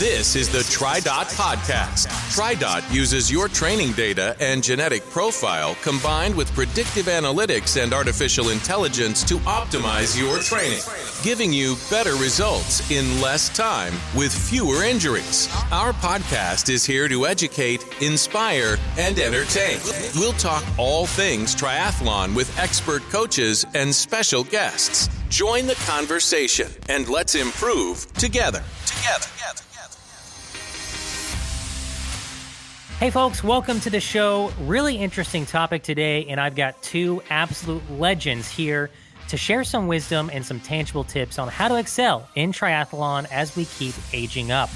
This is the TriDot Podcast. TriDot uses your training data and genetic profile combined with predictive analytics and artificial intelligence to optimize your training, giving you better results in less time with fewer injuries. Our podcast is here to educate, inspire, and entertain. We'll talk all things triathlon with expert coaches and special guests. Join the conversation and let's improve together. Together. together. Hey, folks, welcome to the show. Really interesting topic today, and I've got two absolute legends here to share some wisdom and some tangible tips on how to excel in triathlon as we keep aging up.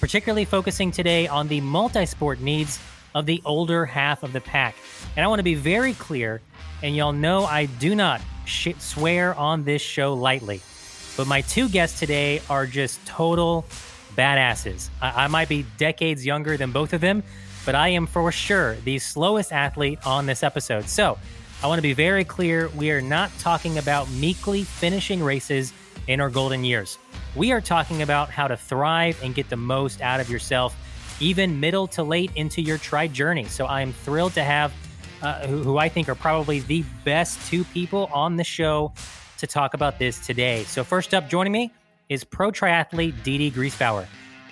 Particularly focusing today on the multi sport needs of the older half of the pack. And I want to be very clear, and y'all know I do not sh- swear on this show lightly. But my two guests today are just total badasses. I, I might be decades younger than both of them but I am for sure the slowest athlete on this episode. So I want to be very clear we are not talking about meekly finishing races in our golden years. We are talking about how to thrive and get the most out of yourself, even middle to late into your tri journey. So I am thrilled to have uh, who, who I think are probably the best two people on the show to talk about this today. So, first up, joining me is pro triathlete Dede Griesbauer.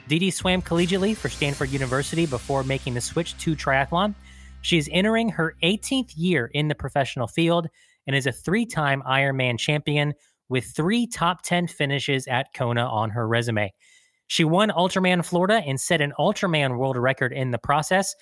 Dee swam collegiately for Stanford University before making the switch to triathlon. She is entering her 18th year in the professional field and is a three time Ironman champion with three top 10 finishes at Kona on her resume. She won Ultraman Florida and set an Ultraman world record in the process.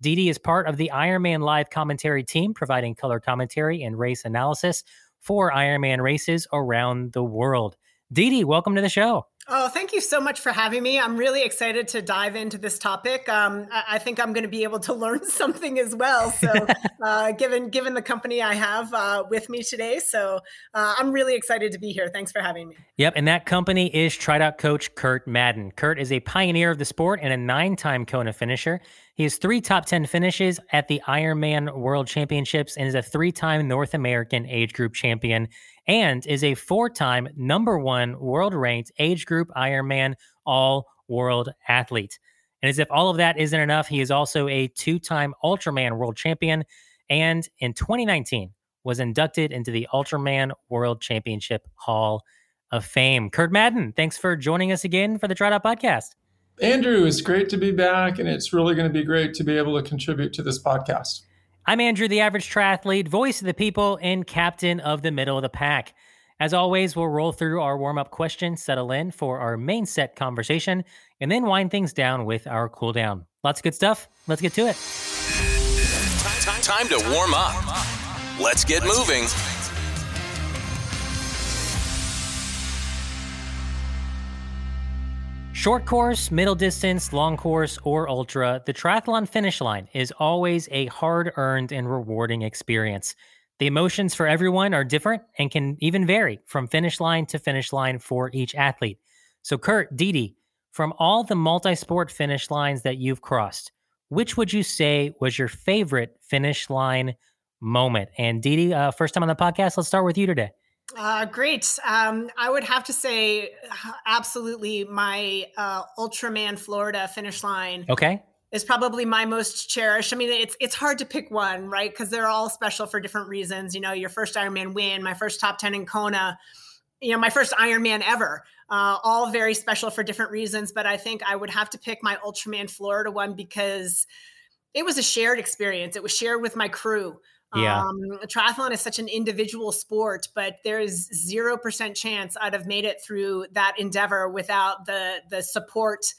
Dee is part of the Ironman live commentary team, providing color commentary and race analysis for Ironman races around the world. Dede, welcome to the show. Oh, thank you so much for having me. I'm really excited to dive into this topic. Um, I, think I'm going to be able to learn something as well. So, uh, given given the company I have uh, with me today, so uh, I'm really excited to be here. Thanks for having me. Yep, and that company is TriDot coach Kurt Madden. Kurt is a pioneer of the sport and a nine-time Kona finisher. He has three top 10 finishes at the Ironman World Championships and is a three time North American age group champion and is a four time number one world ranked age group Ironman all world athlete. And as if all of that isn't enough, he is also a two time Ultraman world champion and in 2019 was inducted into the Ultraman World Championship Hall of Fame. Kurt Madden, thanks for joining us again for the TriDot podcast. Andrew, it's great to be back, and it's really going to be great to be able to contribute to this podcast. I'm Andrew, the average triathlete, voice of the people, and captain of the middle of the pack. As always, we'll roll through our warm up questions, settle in for our main set conversation, and then wind things down with our cool down. Lots of good stuff. Let's get to it. Time to warm up. Let's get moving. Short course, middle distance, long course, or ultra, the triathlon finish line is always a hard earned and rewarding experience. The emotions for everyone are different and can even vary from finish line to finish line for each athlete. So, Kurt, Dee, from all the multi sport finish lines that you've crossed, which would you say was your favorite finish line moment? And Dee, uh, first time on the podcast, let's start with you today. Uh, great. Um, I would have to say, absolutely, my uh, Ultraman Florida finish line. Okay. Is probably my most cherished. I mean, it's it's hard to pick one, right? Because they're all special for different reasons. You know, your first Ironman win, my first top ten in Kona, you know, my first Ironman ever. Uh, all very special for different reasons. But I think I would have to pick my Ultraman Florida one because it was a shared experience. It was shared with my crew. Yeah. Um, triathlon is such an individual sport, but there's zero percent chance I'd have made it through that endeavor without the the support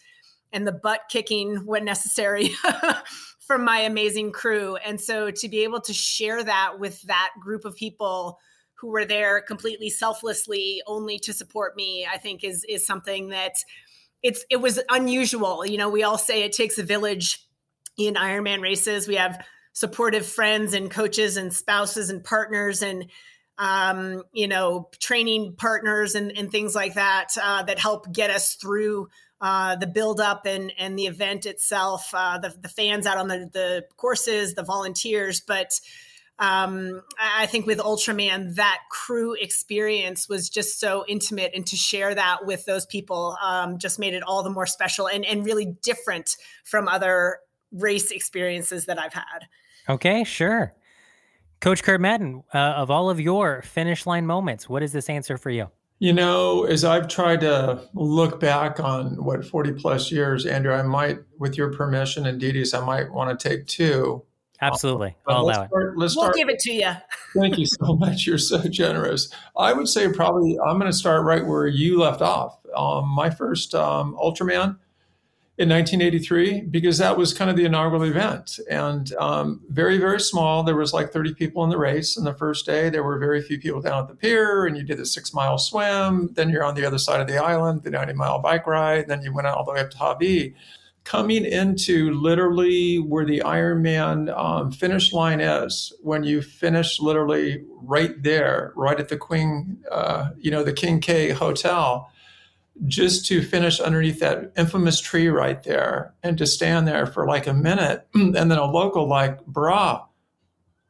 and the butt kicking when necessary from my amazing crew. And so to be able to share that with that group of people who were there completely selflessly only to support me, I think is is something that it's it was unusual. You know, we all say it takes a village in Ironman races. We have supportive friends and coaches and spouses and partners and um, you know training partners and, and things like that uh, that help get us through uh, the build up and and the event itself uh, the, the fans out on the, the courses the volunteers. But um, I think with Ultraman, that crew experience was just so intimate, and to share that with those people um, just made it all the more special and, and really different from other race experiences that I've had. Okay, sure. Coach Kurt Madden, uh, of all of your finish line moments, what is this answer for you? You know, as I've tried to look back on what 40 plus years, Andrew, I might, with your permission and Dede's, I might want to take two. Absolutely. Uh, I'll allow start, let's we'll give it to you. Thank you so much. You're so generous. I would say probably I'm going to start right where you left off. Um, my first um, Ultraman in 1983 because that was kind of the inaugural event. And um, very very small. There was like 30 people in the race. And the first day there were very few people down at the pier. And you did a six mile swim. Then you're on the other side of the island the 90 mile bike ride. Then you went all the way up to Hawi coming into literally where the Ironman um, finish line is when you finish literally right there right at the Queen uh, you know the King K hotel just to finish underneath that infamous tree right there and to stand there for like a minute. And then a local, like, brah,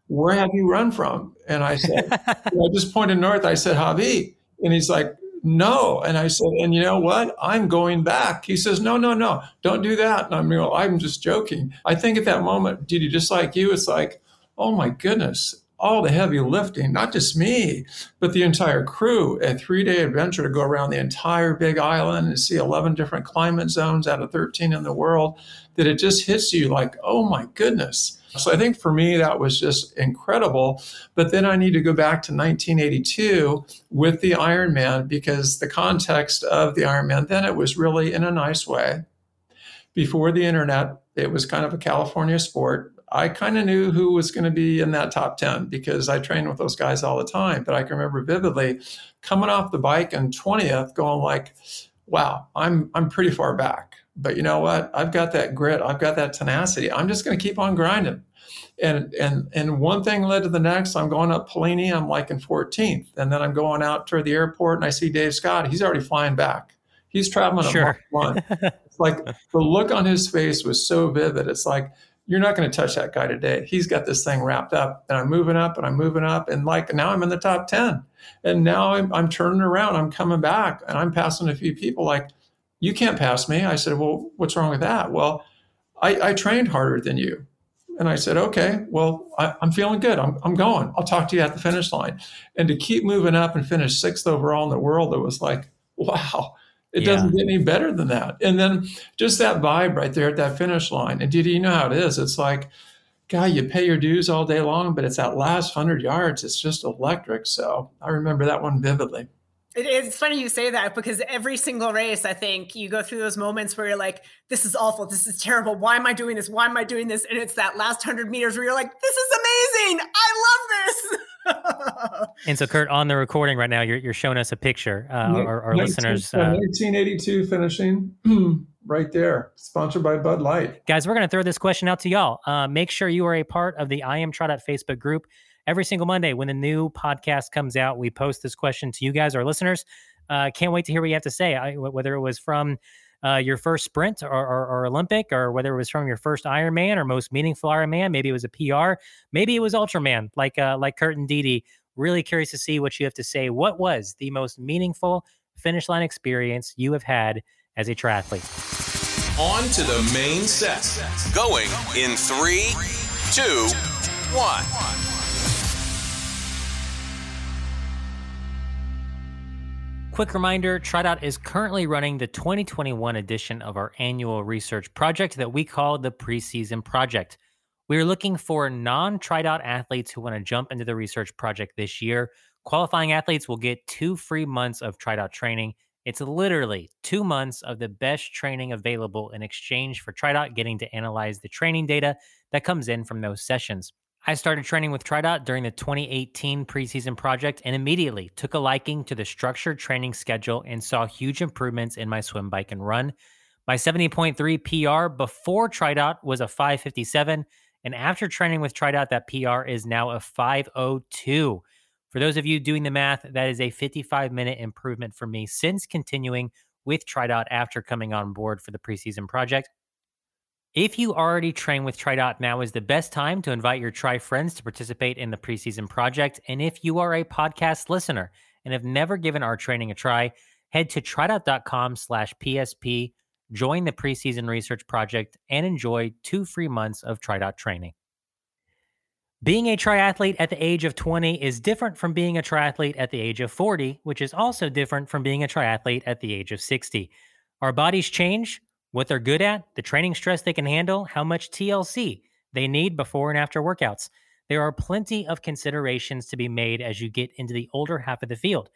where have you run from? And I said, I just pointed north. I said, Hawi. And he's like, no. And I said, and you know what? I'm going back. He says, no, no, no, don't do that. And I'm, you know, I'm just joking. I think at that moment, Dede, just like you, it's like, oh my goodness, all the heavy lifting, not just me, but the entire crew. A three day adventure to go around the entire big island and see 11 different climate zones out of 13 in the world, that it just hits you like, oh my goodness. So I think for me, that was just incredible. But then I need to go back to 1982 with the Ironman because the context of the Ironman, then it was really in a nice way. Before the internet, it was kind of a California sport. I kind of knew who was going to be in that top 10 because I trained with those guys all the time. But I can remember vividly coming off the bike and 20th going like, wow, I'm I'm pretty far back. But you know what? I've got that grit, I've got that tenacity. I'm just going to keep on grinding. And and and one thing led to the next. I'm going up Palani, I'm like in 14th. And then I'm going out to the airport and I see Dave Scott. He's already flying back. He's traveling sure. a month. it's like the look on his face was so vivid. It's like you're not going to touch that guy today. He's got this thing wrapped up, and I'm moving up and I'm moving up, and like now I'm in the top ten, and now I'm, I'm turning around, I'm coming back, and I'm passing a few people. Like, you can't pass me. I said, well, what's wrong with that? Well, I, I trained harder than you. And I said, okay, well, I, am feeling good. I'm, I'm going. I'll talk to you at the finish line. And to keep moving up and finish sixth overall in the world, it was like, wow, it yeah. doesn't get any better than that. And then just that vibe right there at that finish line. And did you know how it is? It's like, God, you pay your dues all day long, but it's that last hundred yards. It's just electric. So I remember that one vividly. it's funny you say that because every single race, I think you go through those moments where you're like, this is awful. This is terrible. Why am I doing this? Why am I doing this? And it's that last hundred meters where you're like, this is amazing. I love this. and so, Kurt, on the recording right now, you're, you're showing us a picture. Uh, our, our 19, listeners, uh, 1982 finishing right there, sponsored by Bud Light. Guys, we're going to throw this question out to y'all. Uh, make sure you are a part of the I Am TriDot Facebook group. Every single Monday, when the new podcast comes out, we post this question to you guys, our listeners. Uh, can't wait to hear what you have to say. I, whether it was from uh, your first sprint or, or, or, Olympic, or whether it was from your first Ironman or most meaningful Ironman. Maybe it was a PR. Maybe it was Ultraman, like uh, like Kurt and Dede. Really curious to see what you have to say. What was the most meaningful finish line experience you have had as a triathlete? On to the main set. Going in three, two, one. Quick reminder TriDot is currently running the 2021 edition of our annual research project that we call the Preseason Project. We are looking for non TriDot athletes who want to jump into the research project this year. Qualifying athletes will get two free months of TriDot training. It's literally two months of the best training available in exchange for TriDot getting to analyze the training data that comes in from those sessions. I started training with TriDot during the 2018 preseason project and immediately took a liking to the structured training schedule and saw huge improvements in my swim, bike, and run. My 70.3 PR before TriDot was a 557, and after training with TriDot, that PR is now a 502. For those of you doing the math, that is a 55 minute improvement for me since continuing with TriDot after coming on board for the preseason project. If you already train with TriDot, now is the best time to invite your Tri friends to participate in the preseason project. And if you are a podcast listener and have never given our training a try, head to tridot.com slash PSP, join the preseason research project, and enjoy two free months of TriDot training. Being a triathlete at the age of 20 is different from being a triathlete at the age of 40, which is also different from being a triathlete at the age of 60. Our bodies change, what they're good at, the training stress they can handle, how much TLC they need before and after workouts. There are plenty of considerations to be made as you get into the older half of the field.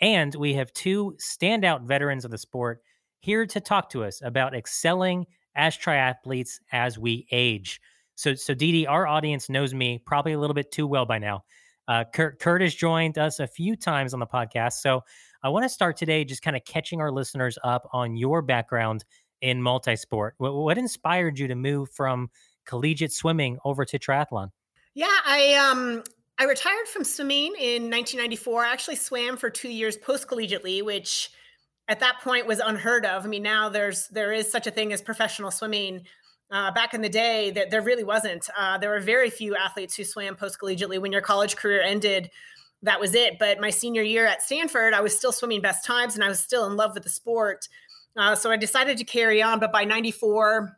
And we have two standout veterans of the sport here to talk to us about excelling as triathletes as we age. So, so Dee our audience knows me probably a little bit too well by now. Uh, Kurt, Kurt has joined us a few times on the podcast. So I want to start today just kind of catching our listeners up on your background in multisport. What, what inspired you to move from collegiate swimming over to triathlon? Yeah, I um I retired from swimming in 1994. I actually swam for two years post collegiately, which at that point was unheard of. I mean, now there's there is such a thing as professional swimming uh, back in the day, that there really wasn't. Uh, there were very few athletes who swam post collegiately. When your college career ended, that was it. But my senior year at Stanford, I was still swimming best times and I was still in love with the sport. Uh, so I decided to carry on. But by 94,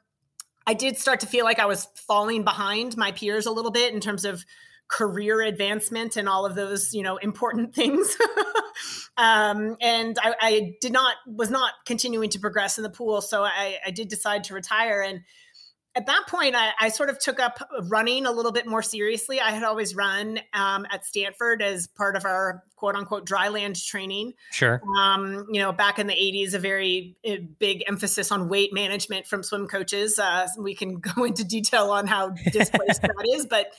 I did start to feel like I was falling behind my peers a little bit in terms of career advancement and all of those you know important things um, and I, I, did not was not continuing to progress in the pool so I, I did decide to retire and at that point, I, I, sort of took up running a little bit more seriously. I had always run um, at Stanford as part of our quote unquote dry land training. Sure. Um, you know, back in the 80s, a very eh, big emphasis on weight management from swim coaches. Uh, we can go into detail on how displaced that is. But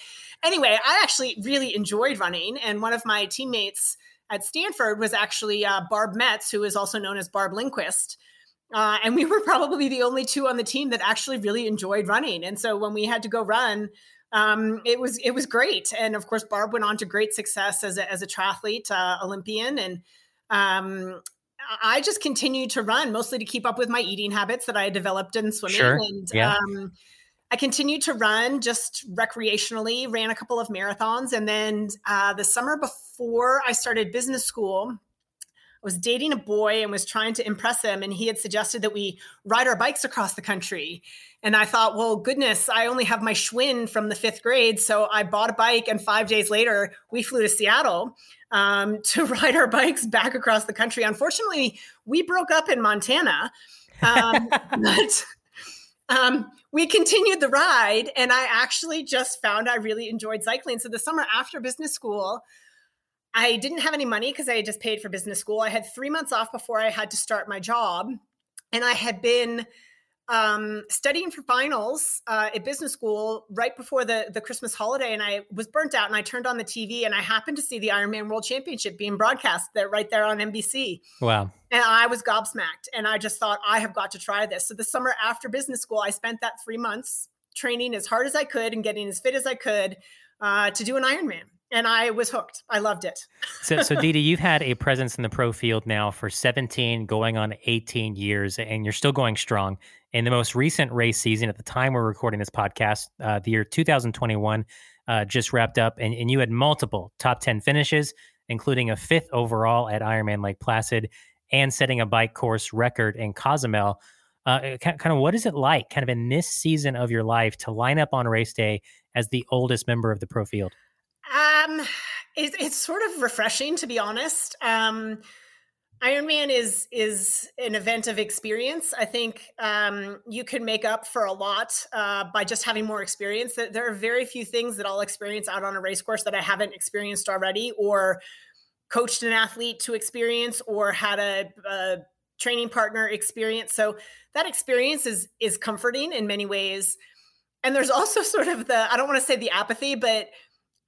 anyway, I actually really enjoyed running. And one of my teammates at Stanford was actually uh, Barb Metz, who is also known as Barb Lindquist. Uh, and we were probably the only two on the team that actually really enjoyed running. And so when we had to go run, um, it was it was great. And of course, Barb went on to great success as a, as a triathlete, uh, Olympian, and um, I just continued to run mostly to keep up with my eating habits that I had developed in swimming. Sure. And yeah. um, I continued to run just recreationally, ran a couple of marathons, and then uh, the summer before I started business school was dating a boy and was trying to impress him. And he had suggested that we ride our bikes across the country. And I thought, well, goodness, I only have my Schwinn from the fifth grade. So I bought a bike. And five days later, we flew to Seattle um, to ride our bikes back across the country. Unfortunately, we broke up in Montana. Um, but um, we continued the ride. And I actually just found I really enjoyed cycling. So the summer after business school, I didn't have any money because I had just paid for business school. I had three months off before I had to start my job. And I had been um, studying for finals uh, at business school right before the, the Christmas holiday. And I was burnt out and I turned on the TV and I happened to see the Ironman World Championship being broadcast there right there on NBC. Wow. And I was gobsmacked. And I just thought, I have got to try this. So the summer after business school, I spent that three months training as hard as I could and getting as fit as I could uh, to do an Ironman and I was hooked. I loved it. so, so Dede, you've had a presence in the pro field now for 17, going on 18 years, and you're still going strong. In the most recent race season, at the time we're recording this podcast, uh, the year 2021 uh, just wrapped up, and, and you had multiple top 10 finishes, including a fifth overall at Ironman Lake Placid and setting a bike course record in Cozumel. Uh, kind of what is it like, kind of in this season of your life, to line up on race day as the oldest member of the pro field? Um, it, it's sort of refreshing to be honest. Um, Ironman is is an event of experience. I think um, you can make up for a lot uh, by just having more experience. There are very few things that I'll experience out on a race course that I haven't experienced already, or coached an athlete to experience, or had a, a training partner experience. So that experience is is comforting in many ways. And there's also sort of the I don't want to say the apathy, but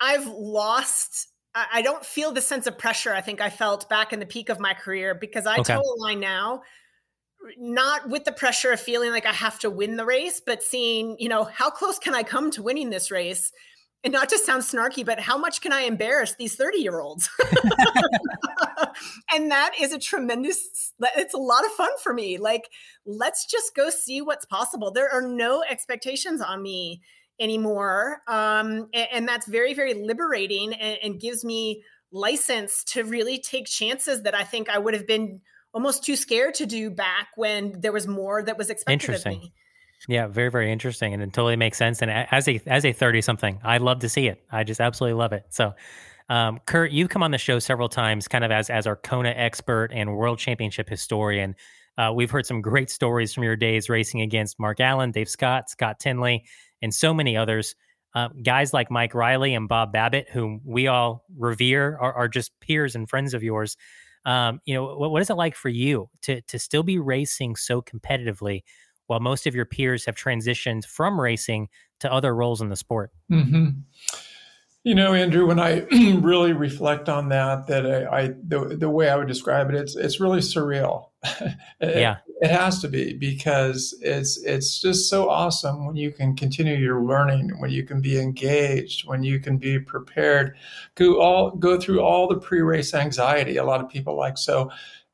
I've lost I don't feel the sense of pressure I think I felt back in the peak of my career because I okay. toe a line now, not with the pressure of feeling like I have to win the race, but seeing, you know, how close can I come to winning this race? and not to sound snarky, but how much can I embarrass these 30 year olds? and that is a tremendous, it's a lot of fun for me. Like, let's just go see what's possible. There are no expectations on me anymore. Um, and, and, that's very, very liberating and, and gives me license to really take chances that I think I would have been almost too scared to do back when there was more that was expected of me. Yeah, very very interesting, and it totally makes sense. And as a as a thirty something, I love to see it. I just absolutely love it. So, um, Kurt, you've come on the show several times, kind of as as our Kona expert and world championship historian. Uh, we've heard some great stories from your days racing against Mark Allen, Dave Scott, Scott Tinley, and so many others. Uh, guys like Mike Reilly and Bob Babbitt, whom we all revere, are, are just peers and friends of yours. Um, you know, what, what is it like for you to to still be racing so competitively while most of your peers have transitioned from racing to other roles in the sport? Mm-hmm. You know, Andrew, when I really reflect on that, that I, I, the, the way I would describe it, it's it's really surreal. it, yeah, it has to be because it's it's just so awesome when you can continue your learning, when you can be engaged, when you can be prepared, go all go through all the pre-race anxiety. A lot of people like so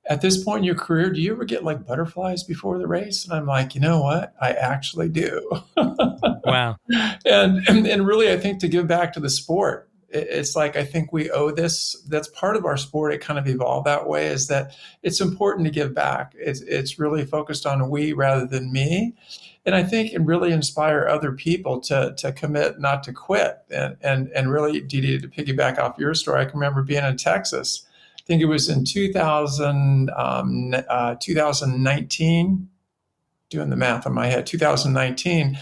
at this point in your career, do you ever get like butterflies before the race? And I'm like, you know what? I actually do. wow. And, and, and really, I think to give back to the sport, it's like I think we owe this. That's part of our sport. It kind of evolved that way. Is that it's important to give back. It's it's really focused on we rather than me, and I think and really inspire other people to to commit, not to quit. And and and really, Dede, to piggyback off your story, I can remember being in Texas think it was in 2000, um, uh, 2019, doing the math in my head, 2019.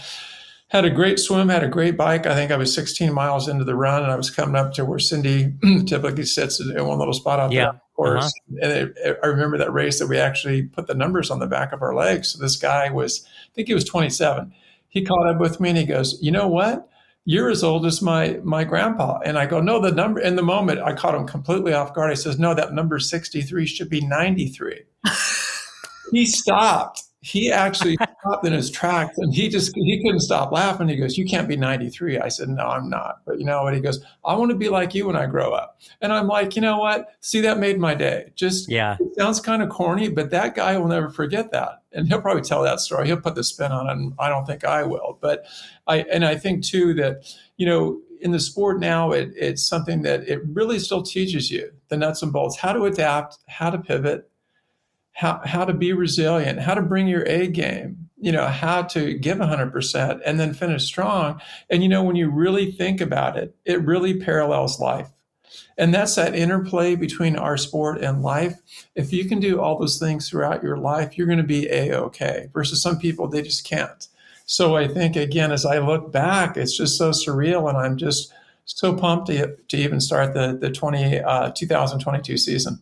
Had a great swim, had a great bike. I think I was 16 miles into the run, and I was coming up to where Cindy typically sits in one little spot out yeah. there, of course. Uh-huh. And it, it, I remember that race that we actually put the numbers on the back of our legs. So this guy was, I think he was 27. He caught up with me and he goes, "You know what? You're as old as my my grandpa. And i go no the number in the moment i caught him completely off guard. He says no that number 63 should be 93 he stopped he actually stopped in his tracks and he just he couldn't stop laughing. He goes you can't be 93 i said no i'm not. But you know what? He goes i want to be like you when i grow up. And i'm like you know what? See that made my day. Just yeah. it sounds kind of corny but that guy will never forget that. And he'll probably tell that story. He'll put the spin on it and i don't think i will. But i and i think too that you know in the sport now it, it's something that it really still teaches you the nuts and bolts how to adapt how to pivot how, how to be resilient, how to bring your A game, you know, how to give 100% and then finish strong. And, you know, when you really think about it, it really parallels life. And that's that interplay between our sport and life. If you can do all those things throughout your life, you're going to be A OK versus some people, they just can't. So I think, again, as I look back, it's just so surreal. And I'm just so pumped to, to even start the, the 20, uh, 2022 season.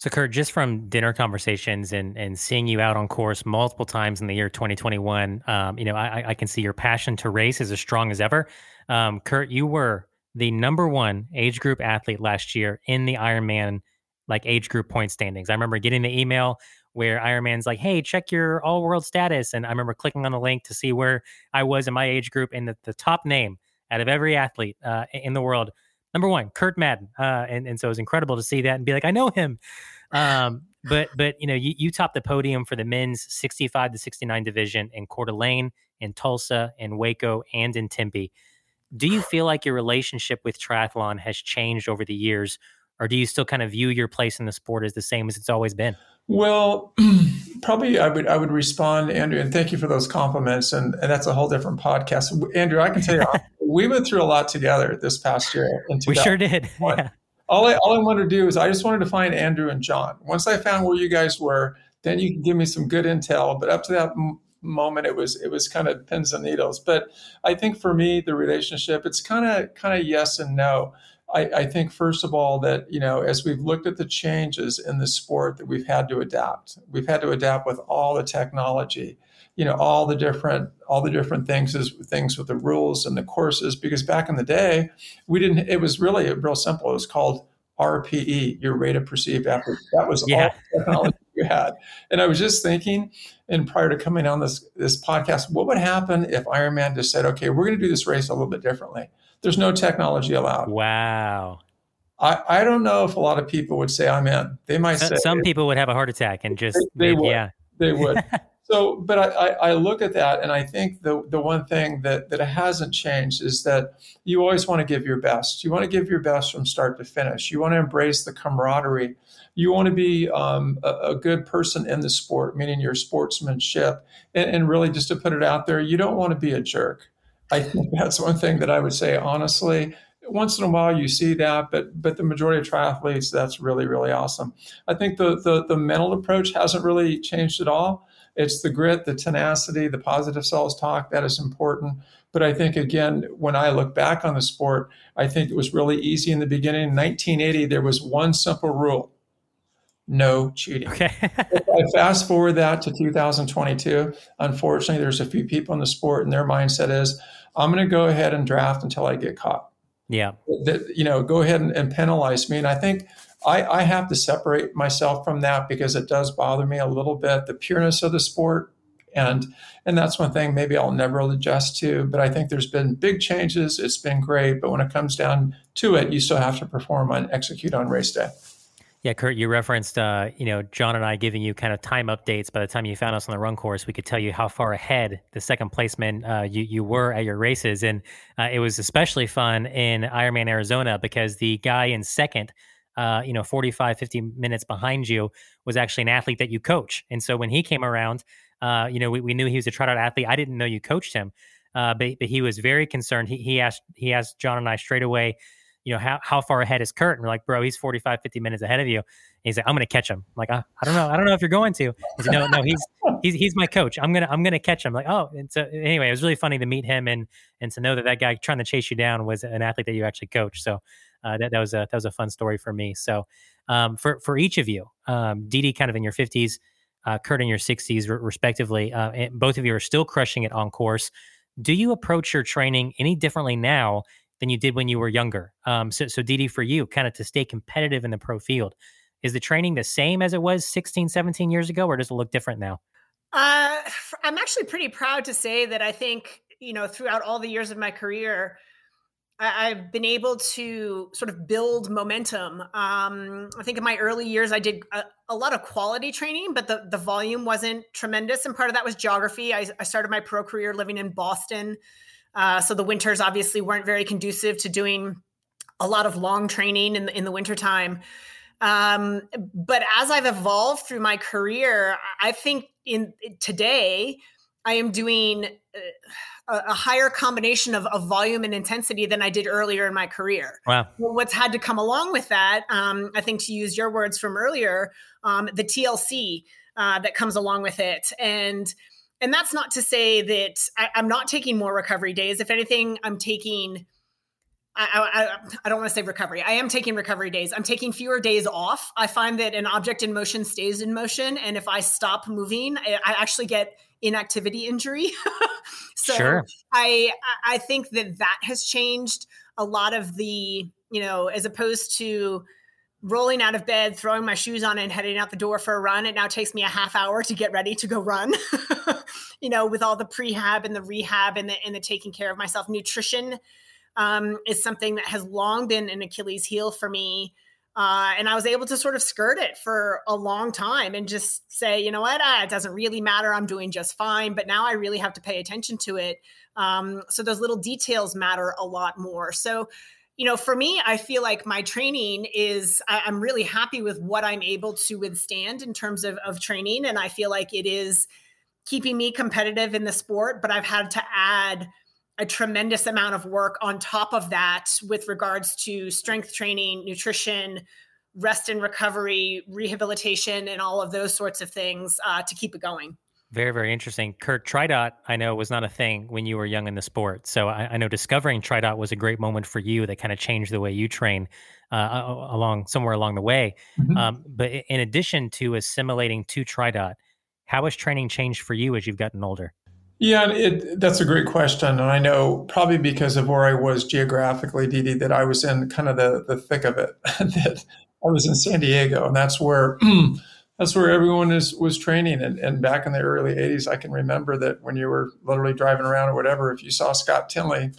So, Kurt, just from dinner conversations and and seeing you out on course multiple times in the year 2021, um, you know, I, I, can see your passion to race is as strong as ever. Um, Kurt, you were the number one age group athlete last year in the Ironman like age group point standings. I remember getting the email where Ironman's like, "Hey, check your all world status," and I remember clicking on the link to see where I was in my age group, and the, the top name out of every athlete uh, in the world number one, Kurt Madden. Uh, and, and so it was incredible to see that and be like, I know him. Um, but, but, you know, you, you topped the podium for the men's 65 to 69 division in Coeur d'Alene, in Tulsa, in Waco, and in Tempe. Do you feel like your relationship with triathlon has changed over the years, or do you still kind of view your place in the sport as the same as it's always been? Well, probably I would I would respond, Andrew, and thank you for those compliments. And, and that's a whole different podcast. Andrew, I can tell you, we went through a lot together this past year. we sure did. Yeah. All I all I wanted to do is I just wanted to find Andrew and John. Once I found where you guys were, then you can give me some good intel. But up to that m- moment, it was it was kind of pins and needles. But I think for me, the relationship, it's kind of kind of yes and no. I, I, think first of all that you know as we've looked at the changes in the sport that we've had to adapt we've had to adapt with all the technology you know all the different all the different things as things with the rules and the courses because back in the day we didn't it was really real simple it was called rpe your rate of perceived effort that was yeah. all the technology you had and i was just thinking and prior to coming on this this podcast what would happen if ironman just said okay we're going to do this race a little bit differently There's no technology allowed. Wow. I, I don't know if a lot of people would say I'm in. They might some, say some people would have a heart attack and just they, they would. yeah they would. so, but I, I, look at that and I think the the one thing that that hasn't changed is that you always want to give your best. You want to give your best from start to finish. You want to embrace the camaraderie. You want to be um, a, a, good person in the sport, meaning your sportsmanship, and, and really just to put it out there, you don't want to be a jerk. I think that's one thing that I would say honestly once in a while you see that, but but the majority of triathletes, that's really really awesome. I think the the, the mental approach hasn't really changed at all. It's the grit, the tenacity, the positive self talk that is important. But I think again, when I look back on the sport, I think it was really easy in the beginning. In 1980, there was one simple rule: no cheating. Okay. if I fast forward that to 2022, unfortunately, there's a few people in the sport, and their mindset is, I'm going to go ahead and draft until I get caught. Yeah. That, you know, go ahead and, and penalize me. And I think I, I have to separate myself from that because it does bother me a little bit, the pureness of the sport. And and that's one thing maybe I'll never adjust to. But I think there's been big changes. It's been great. But when it comes down to it, you still have to perform and execute on race day. Yeah, Kurt, you referenced, uh, you know, John and I giving you kind of time updates. By the time you found us on the run course, we could tell you how far ahead the second placement uh, you you were at your races, and uh, it was especially fun in Ironman Arizona because the guy in second, uh, you know, 45, 50 minutes behind you was actually an athlete that you coach, and so when he came around, uh, you know, we, we knew he was a TriDot athlete. I didn't know you coached him, uh, but but he was very concerned. He he asked he asked John and I straight away you know, how, how far ahead is Kurt? And we're like, bro, he's 45, 50 minutes ahead of you. And he's like, I'm to catch him. I'm like, uh, I don't know. I don't know if you're going to. He said, no, no, he's, he's, he's my coach. I'm to, I'm to catch him. I'm like, oh, and so anyway, it was really funny to meet him and, and to know that that guy trying to chase you down was an athlete that you actually coach. So uh, that, that was a, that was a fun story for me. So um, for, for each of you, um, kind of in your fifties, uh, Kurt in your sixties respectively, uh, both of you are still crushing it on course. Do you approach your training any differently now than you did when you were younger. Um, so, so for you, kind of to stay competitive in the pro field, is the training the same as it was 16, 17 years ago, or does it look different now? Uh, I'm actually pretty proud to say that I think, you know, throughout all the years of my career, I, have been able to sort of build momentum. Um, I think in my early years, I did a, a, lot of quality training, but the, the volume wasn't tremendous. And part of that was geography. I, I started my pro career living in Boston. Uh, so the winters obviously weren't very conducive to doing a lot of long training in the, in the wintertime. Um, but as I've evolved through my career, I think in today I am doing a, a higher combination of, of, volume and intensity than I did earlier in my career. Wow. What's had to come along with that, um, I think to use your words from earlier, um, the TLC uh, that comes along with it. And and that's not to say that I, am not taking more recovery days. If anything, I'm taking. I, I, I don't want to say recovery. I am taking recovery days. I'm taking fewer days off. I find that an object in motion stays in motion, and if I stop moving, I, I actually get inactivity injury. so sure. I I think that that has changed a lot of the you know as opposed to rolling out of bed, throwing my shoes on, and heading out the door for a run. It now takes me a half hour to get ready to go run. you know, with all the prehab and the rehab and the and the taking care of myself. Nutrition um, is something that has long been an Achilles heel for me. Uh, and I was able to sort of skirt it for a long time and just say, you know what, ah, it doesn't really matter. I'm doing just fine. But now I really have to pay attention to it. Um, so those little details matter a lot more. So you know, for me, I feel like my training is, I, am really happy with what I'm able to withstand in terms of, of training. And I feel like it is keeping me competitive in the sport, but I've had to add a tremendous amount of work on top of that with regards to strength training, nutrition, rest and recovery, rehabilitation, and all of those sorts of things uh, to keep it going. Very, very interesting. Kurt, TriDot, I know, was not a thing when you were young in the sport. So I, I know discovering TriDot was a great moment for you that kind of changed the way you train uh, along somewhere along the way. Mm-hmm. Um, but in addition to assimilating to TriDot, how has training changed for you as you've gotten older? Yeah, it, that's a great question. And I know probably because of where I was geographically, Dede, that I was in kind of the, the thick of it, that I was in San Diego. And that's where that's where everyone is was training. And, and back in the early '80s, I can remember that when you were literally driving around or whatever, if you saw Scott Tinley,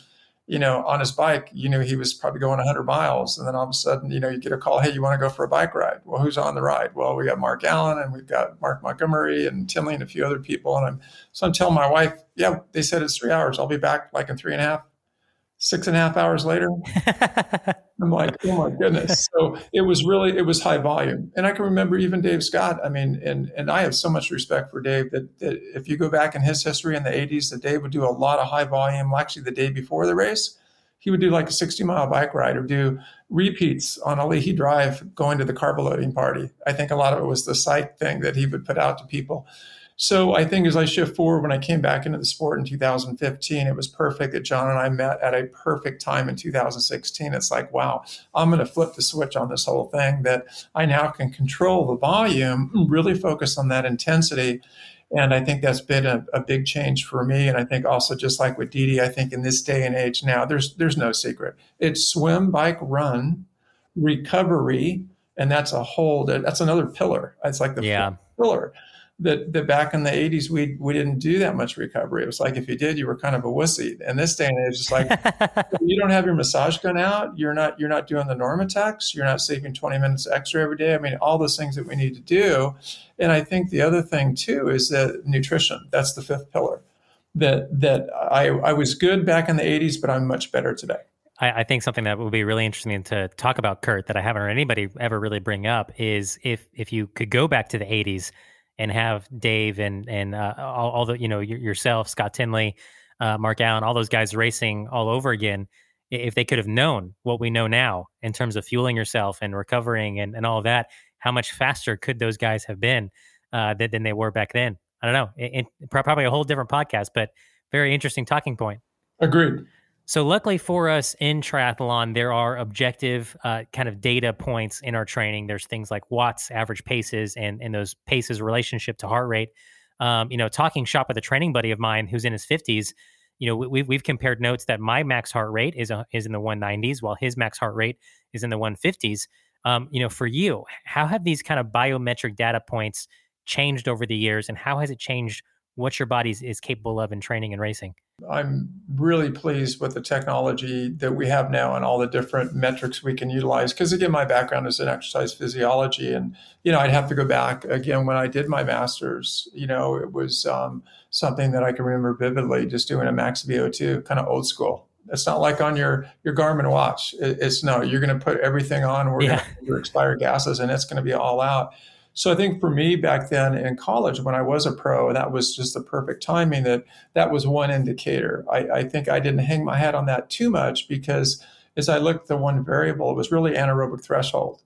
you know, on his bike, you knew he was probably going 100 miles. And then all of a sudden, you know, you get a call, hey, you want to go for a bike ride? Well, who's on the ride? Well, we got Mark Allen and we've got Mark Montgomery and Tinley and a few other people. And I'm, so I'm telling my wife, yeah, they said it's three hours. I'll be back like in three and a half, six and a half hours later. I'm like, oh my goodness. So it was really, it was high volume. And I can remember even Dave Scott. I mean, and, and I have so much respect for Dave that, that if you go back in his history in the 80s, that Dave would do a lot of high volume. Actually, the day before the race, he would do like a 60 mile bike ride or do repeats on Alii Drive going to the carb loading party. I think a lot of it was the psych thing that he would put out to people. So I think as I shift forward, when I came back into the sport in 2015, it was perfect that John and I met at a perfect time in 2016. It's like, wow, I'm going to flip the switch on this whole thing that I now can control the volume, hmm. really focus on that intensity. And I think that's been a, a, big change for me. And I think also just like with Dede, I think in this day and age now, there's there's no secret. It's swim, bike, run, recovery, and that's a whole that's another pillar. It's like the yeah. pillar that, that back in the 80s we we didn't do that much recovery. It was like if you did, you were kind of a wussy. And this day and age, it's like you don't have your massage gun out, you're not you're not doing the Normatecs, you're not sleeping 20 minutes extra every day. I mean, all those things that we need to do. And I think the other thing too is that nutrition. That's the fifth pillar. That that I I was good back in the 80s, but I'm much better today. I, think something that would be really interesting to talk about, Kurt, that I haven't heard anybody ever really bring up is if if you could go back to the 80s and have Dave and and uh, all, all, the you know yourself, Scott Tinley, uh, Mark Allen, all those guys racing all over again. If they could have known what we know now in terms of fueling yourself and recovering and, and all of that, how much faster could those guys have been uh, than, than they were back then? I don't know. It, it, probably a whole different podcast, but very interesting talking point. Agreed. So, luckily for us in triathlon, there are objective uh, kind of data points in our training. There's things like watts, average paces, and and those paces relationship to heart rate. Um, you know, talking shop with a training buddy of mine who's in his 50s. You know, we, we've compared notes that my max heart rate is a, is in the 190s, while his max heart rate is in the 150s. Um, you know, for you, how have these kind of biometric data points changed over the years, and how has it changed what your body is capable of in training and racing? I'm really pleased with the technology that we have now and all the different metrics we can utilize. Because again, my background is in exercise physiology, and you know, I'd have to go back again when I did my master's. You know, it was um, something that I can remember vividly, just doing a max VO2, kind of old school. It's not like on your your Garmin watch. it's no, you're going to put everything on. We're yeah. going to your expired gases, and it's going to be all out. So I think for me back then in college, when I was a pro, that was just the perfect timing that that was one indicator. I, I think I didn't hang my hat on that too much because as I looked the one variable, it was really anaerobic threshold.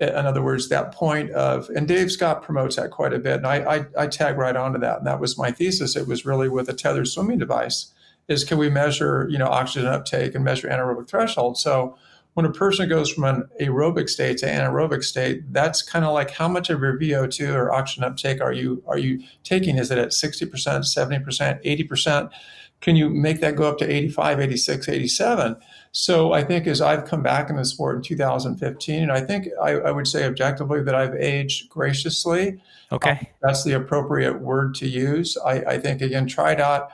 In other words, that point of, and Dave Scott promotes that quite a bit, and I, I, I tag right onto that. And that was my thesis. It was really with a tethered swimming device, is can we measure, you know, oxygen uptake and measure anaerobic threshold? So when a person goes from an aerobic state to anaerobic state, that's kind of like how much of your VO2 or oxygen uptake are you are you taking? Is it at 60%, 70%, 80%? Can you make that go up to 85, 86, 87? So I think as I've come back in the sport in 2015, and I think I, I would say objectively that I've aged graciously. Okay. Um, that's the appropriate word to use. I, I think again, try TriDot,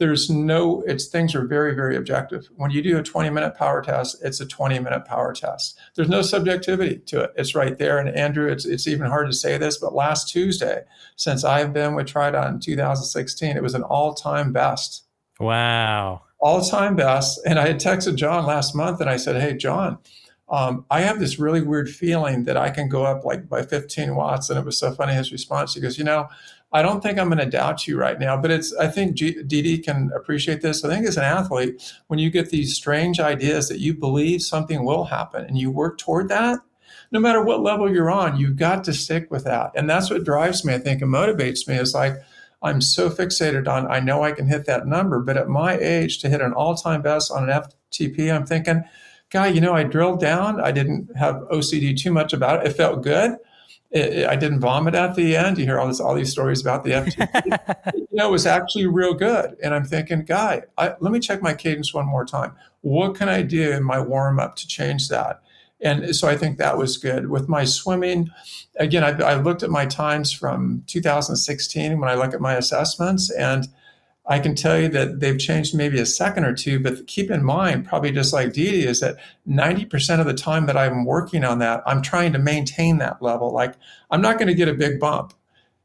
there's no, it's things are very, very objective. When you do a 20 minute power test, it's a 20 minute power test. There's no subjectivity to it. It's right there. And Andrew, it's, it's even hard to say this, but last Tuesday, since I've been with TriDot in 2016, it was an all time best. Wow all time best. And I had texted John last month and I said, Hey, John, um, I have this really weird feeling that I can go up like by 15 watts. And it was so funny his response. He goes, You know, I don't think I'm going to doubt you right now, but it's, I think Dede can appreciate this. I think as an athlete, when you get these strange ideas that you believe something will happen and you work toward that, no matter what level you're on, you've got to stick with that. And that's what drives me, I think, and motivates me is like, I'm so fixated on, I know I can hit that number, but at my age, to hit an all time best on an FTP, I'm thinking, guy, you know, I drilled down. I didn't have OCD too much about it. It felt good. It, I didn't vomit at the end. You hear all this, all these stories about the FTP. you know, it was actually real good. And I'm thinking, guy, I, let me check my cadence one more time. What can I do in my warm up to change that? And so I think that was good. With my swimming, again, I, I looked at my times from 2016 when I look at my assessments, and I can tell you that they've changed maybe a second or two, but keep in mind, probably just like Dede, is that 90% of the time that I'm working on that, I'm trying to maintain that level. Like I'm not going to get a big bump.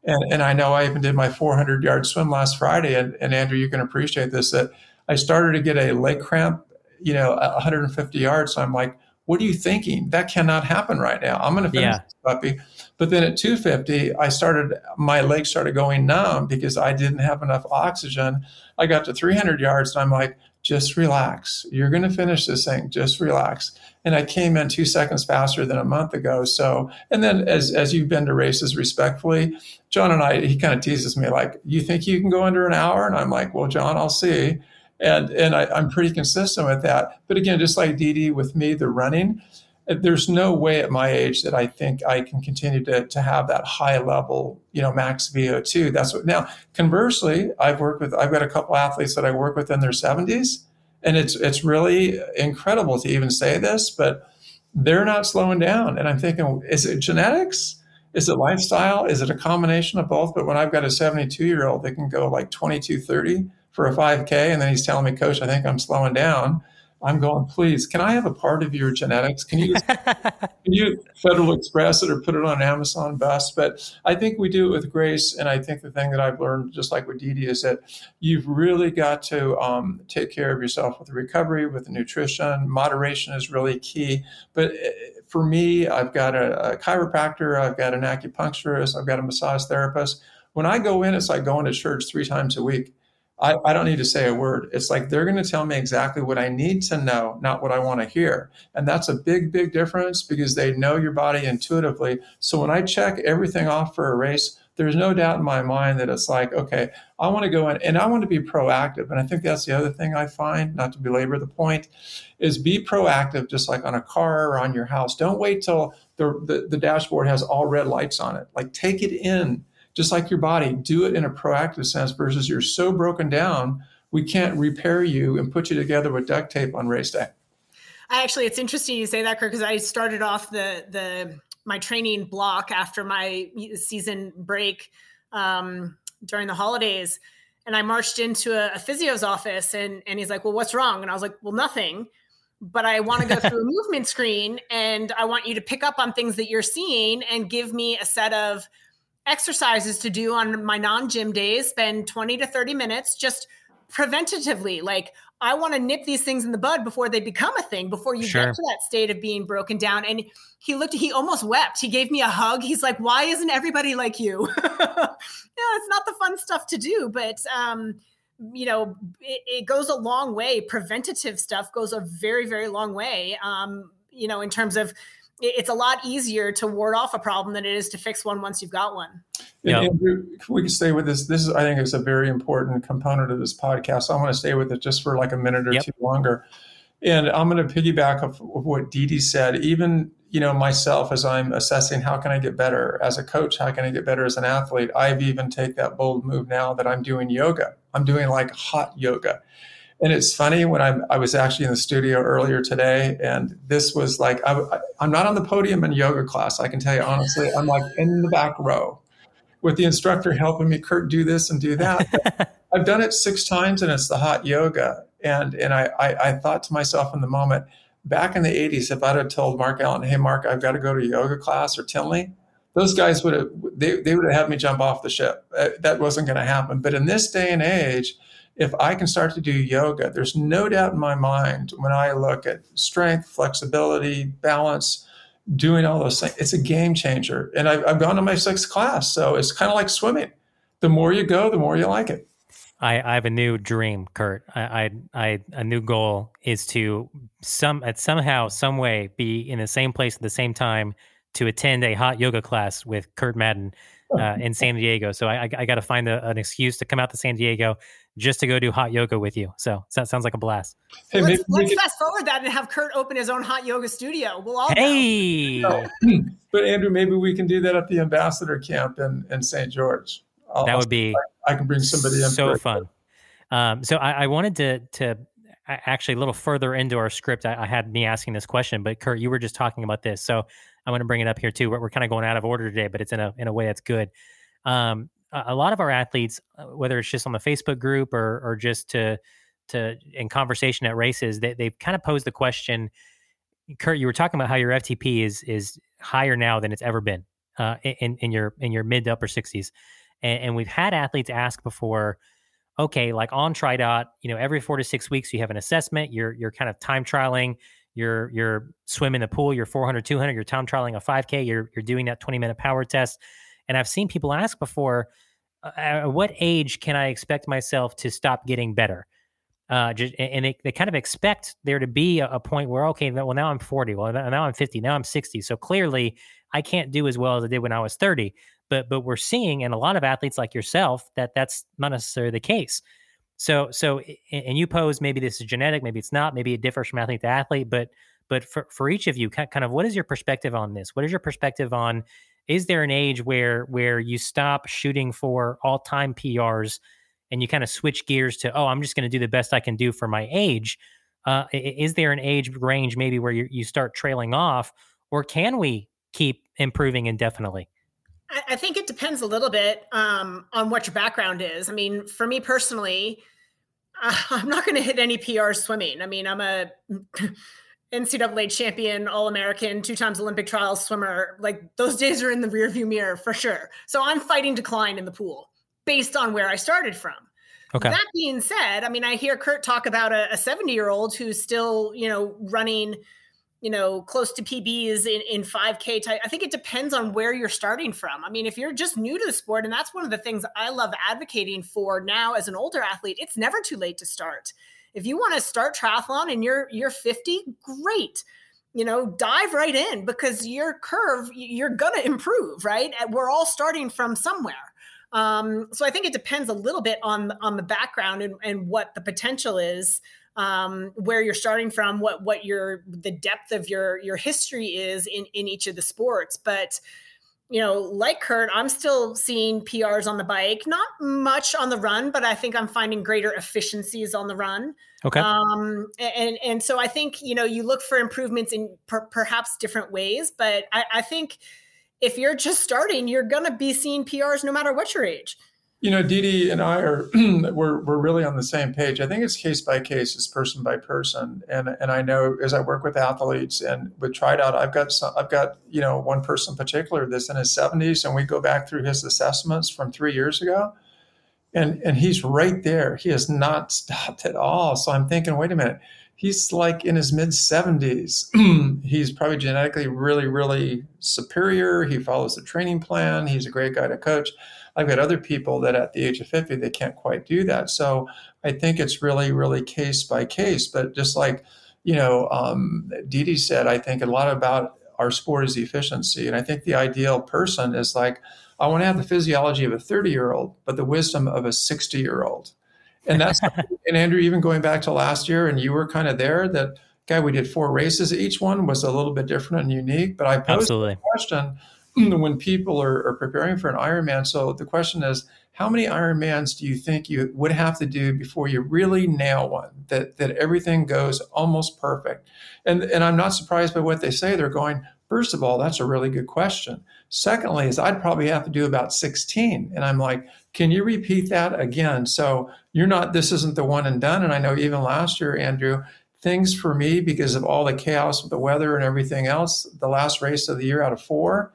And, and I know I even did my 400 yard swim last Friday. And, and Andrew, you can appreciate this that I started to get a leg cramp, you know, 150 yards. So I'm like, what are you thinking? That cannot happen right now. I'm going to finish yeah. this puppy. But then at 250, I started, my legs started going numb because I didn't have enough oxygen. I got to 300 yards and I'm like, just relax. You're going to finish this thing. Just relax. And I came in two seconds faster than a month ago. So, and then as, as you've been to races respectfully, John and I, he kind of teases me like, you think you can go under an hour? And I'm like, well, John, I'll see and and I, am pretty consistent with that. But again, just like Dede with me, the running, there's no way at my age that I think I can continue to, to have that high level, you know, max VO2. That's what now conversely, I've worked with I've got a couple athletes that I work with in their 70s. And it's it's really incredible to even say this, but they're not slowing down. And I'm thinking, is it genetics? Is it lifestyle? Is it a combination of both? But when I've got a 72 year old that can go like 22, 30 for a 5K, and then he's telling me, Coach, I think I'm slowing down. I'm going, please, can I have a part of your genetics? Can you can you Federal Express it or put it on Amazon Best? But I think we do it with grace. And I think the thing that I've learned, just like with Dede, is that you've really got to um, take care of yourself with the recovery, with the nutrition. Moderation is really key. But eh, for me, I've got a, a chiropractor, I've got an acupuncturist, I've got a massage therapist. When I go in, it's like going to church three times a week I, I don't need to say a word. It's like they're going to tell me exactly what I need to know, not what I want to hear. And that's a big, big difference because they know your body intuitively. So when I check everything off for a race, there's no doubt in my mind that it's like, okay, I want to go in and I want to be proactive. And I think that's the other thing I find, not to belabor the point, is be proactive, just like on a car or on your house. Don't wait till the, the, the dashboard has all red lights on it. Like take it in just like your body, do it in a proactive sense versus you're so broken down, we can't repair you and put you together with duct tape on race day. I actually, it's interesting you say that, Kurt, because I started off the the my training block after my season break um, during the holidays, and I marched into a, a physio's office, and and he's like, "Well, what's wrong?" And I was like, "Well, nothing." But I want to go through a movement screen and I want you to pick up on things that you're seeing and give me a set of exercises to do on my non gym days, spend 20 to 30 minutes just preventatively. Like, I want to nip these things in the bud before they become a thing, before you sure. get to that state of being broken down. And he looked, he almost wept. He gave me a hug. He's like, Why isn't everybody like you? yeah, it's not the fun stuff to do, but, um, you know, it, it, goes a long way. Preventative stuff goes a very, very long way. Um, you know, in terms of it's a lot easier to ward off a problem than it is to fix one once you've got one. Yeah. Andrew, we can stay with this. This is, I think, is a very important component of this podcast. So I want to stay with it just for like a minute or yep. two longer. And I'm going to piggyback of, of what Dede said. Even you know myself, as I'm assessing how can I get better as a coach, how can I get better as an athlete. I've even take that bold move now that I'm doing yoga. I'm doing like hot yoga and it's funny when I'm, I was actually in the studio earlier today, and this was like, I, am not on the podium in yoga class. I can tell you honestly, I'm like in the back row with the instructor helping me, Kurt, do this and do that. I've done it six times, and it's the hot yoga. And, and I, I, I thought to myself in the moment, back in the 80s, if I'd have told Mark Allen, hey, Mark, I've got to go to yoga class or Tinley, those guys would have, they, they would have had me jump off the ship. Uh, that wasn't going to happen. But in this day and age, if I can start to do yoga, there's no doubt in my mind when I look at strength, flexibility, balance, doing all those things, it's a game changer. And I've, I've gone to my sixth class. So it's kind of like swimming. The more you go, the more you like it. I, I have a new dream, Kurt. I, I, I, a new goal is to some at somehow, some way, be in the same place at the same time to attend a hot yoga class with Kurt Madden uh, in San Diego. So I, I, I got to find a, an excuse to come out to San Diego just to go do hot yoga with you. So, so that sounds like a blast. Hey, let's, let's fast forward that and have Kurt open his own hot yoga studio. We'll all hey. but Andrew, maybe we can do that at the ambassador camp in, in St. George. I'll, that would be. I, I, can bring somebody in. So fun. Um, so I, I, wanted to to actually a little further into our script. I, I, had me asking this question, but Kurt, you were just talking about this, so I'm going to bring it up here too. We're, we're kind of going out of order today, but it's in a in a way that's good. Um, a lot of our athletes, uh, whether it's just on the Facebook group or or just to to in conversation at races, they they've kind of posed the question. Kurt, you were talking about how your FTP is is higher now than it's ever been uh, in in your in your mid to upper sixties, and, and we've had athletes ask before okay, like on TriDot, you know, every four to six weeks you have an assessment. You're you're kind of time trialing. You're you're swimming the pool. You're 400, 200. You're time trialing a 5K. You're you're doing that 20 minute power test. And I've seen people ask before, uh, at what age can I expect myself to stop getting better? Uh, and they, they kind of expect there to be a, a point where okay, well now I'm 40. Well now I'm 50. Now I'm 60. So clearly I can't do as well as I did when I was 30 but but we're seeing in a lot of athletes like yourself that that's not necessarily the case. So so and you pose maybe this is genetic maybe it's not maybe it differs from athlete to athlete but but for, for each of you kind of what is your perspective on this? What is your perspective on is there an age where where you stop shooting for all-time prs and you kind of switch gears to oh i'm just going to do the best i can do for my age uh, is there an age range maybe where you, you start trailing off or can we keep improving indefinitely I think it depends a little bit um, on what your background is. I mean, for me personally, I'm not going to hit any PR swimming. I mean, I'm a NCAA champion, All American, two times Olympic trials swimmer. Like those days are in the rearview mirror for sure. So I'm fighting decline in the pool based on where I started from. Okay. That being said, I mean, I hear Kurt talk about a 70 year old who's still, you know, running you know, close to PBs in, in 5K type. I think it depends on where you're starting from. I mean, if you're just new to the sport, and that's one of the things I love advocating for now as an older athlete, it's never too late to start. If you want to start triathlon and you're you're 50, great. You know, dive right in because your curve, you're gonna improve, right? We're all starting from somewhere. Um, so I think it depends a little bit on on the background and, and what the potential is um, where you're starting from, what what your the depth of your your history is in in each of the sports. But you know, like Kurt, I'm still seeing PRs on the bike, not much on the run, but I think I'm finding greater efficiencies on the run. Okay. Um, and and so I think you know you look for improvements in per, perhaps different ways, but I, I think if you're just starting, you're gonna be seeing PRs no matter what your age. You know, Dede and I are we're we're really on the same page. I think it's case by case, it's person by person, and and I know as I work with athletes and with TriDot, I've got some, I've got you know one person in particular that's in his seventies, and we go back through his assessments from three years ago, and and he's right there. He has not stopped at all. So I'm thinking, wait a minute, he's like in his mid 70s. he's probably genetically really really superior. He follows the training plan. He's a great guy to coach I've got other people that at the age of 50, they can't quite do that. So I think it's really, really case by case. But just like, you know, um, Dede said, I think a lot about our sport is efficiency. And I think the ideal person is like, I want to have the physiology of a 30 year old, but the wisdom of a 60 year old. And that's, and Andrew, even going back to last year, and you were kind of there that, guy, we did four races. Each one was a little bit different and unique. But I posed Absolutely. the question when people are, are, preparing for an Ironman. So the question is, how many Ironmans do you think you would have to do before you really nail one? That that everything goes almost perfect. And and I'm not surprised by what they say. They're going. First of all, that's a really good question. Secondly, is I'd probably have to do about 16. And I'm like, can you repeat that again? So you're not, this isn't the one and done. And I know even last year, Andrew, things for me, because of all the chaos with the weather and everything else, the last race of the year out of four,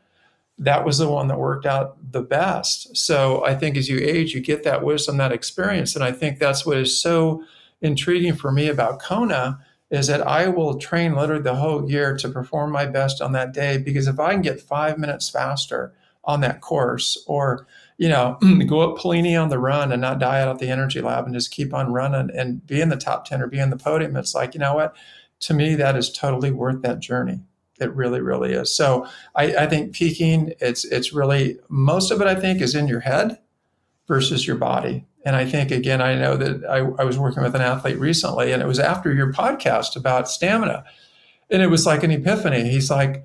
that was the one that worked out the best. So I think as you age, you get that wisdom, that experience. And I think that's what is so intriguing for me about Kona is that I will train literally the whole year to perform my best on that day. Because if I can get five minutes faster on that course or, you know, go up Palani on the run and not die out at the energy lab and just keep on running and be in the top 10 or be in the podium, it's like, you know what? To me, that is totally worth that journey. It really, really is. So I, I think peaking, it's it's really most of it. I think is in your head versus your body. And I think again, I know that I, I was working with an athlete recently, and it was after your podcast about stamina, and it was like an epiphany. He's like,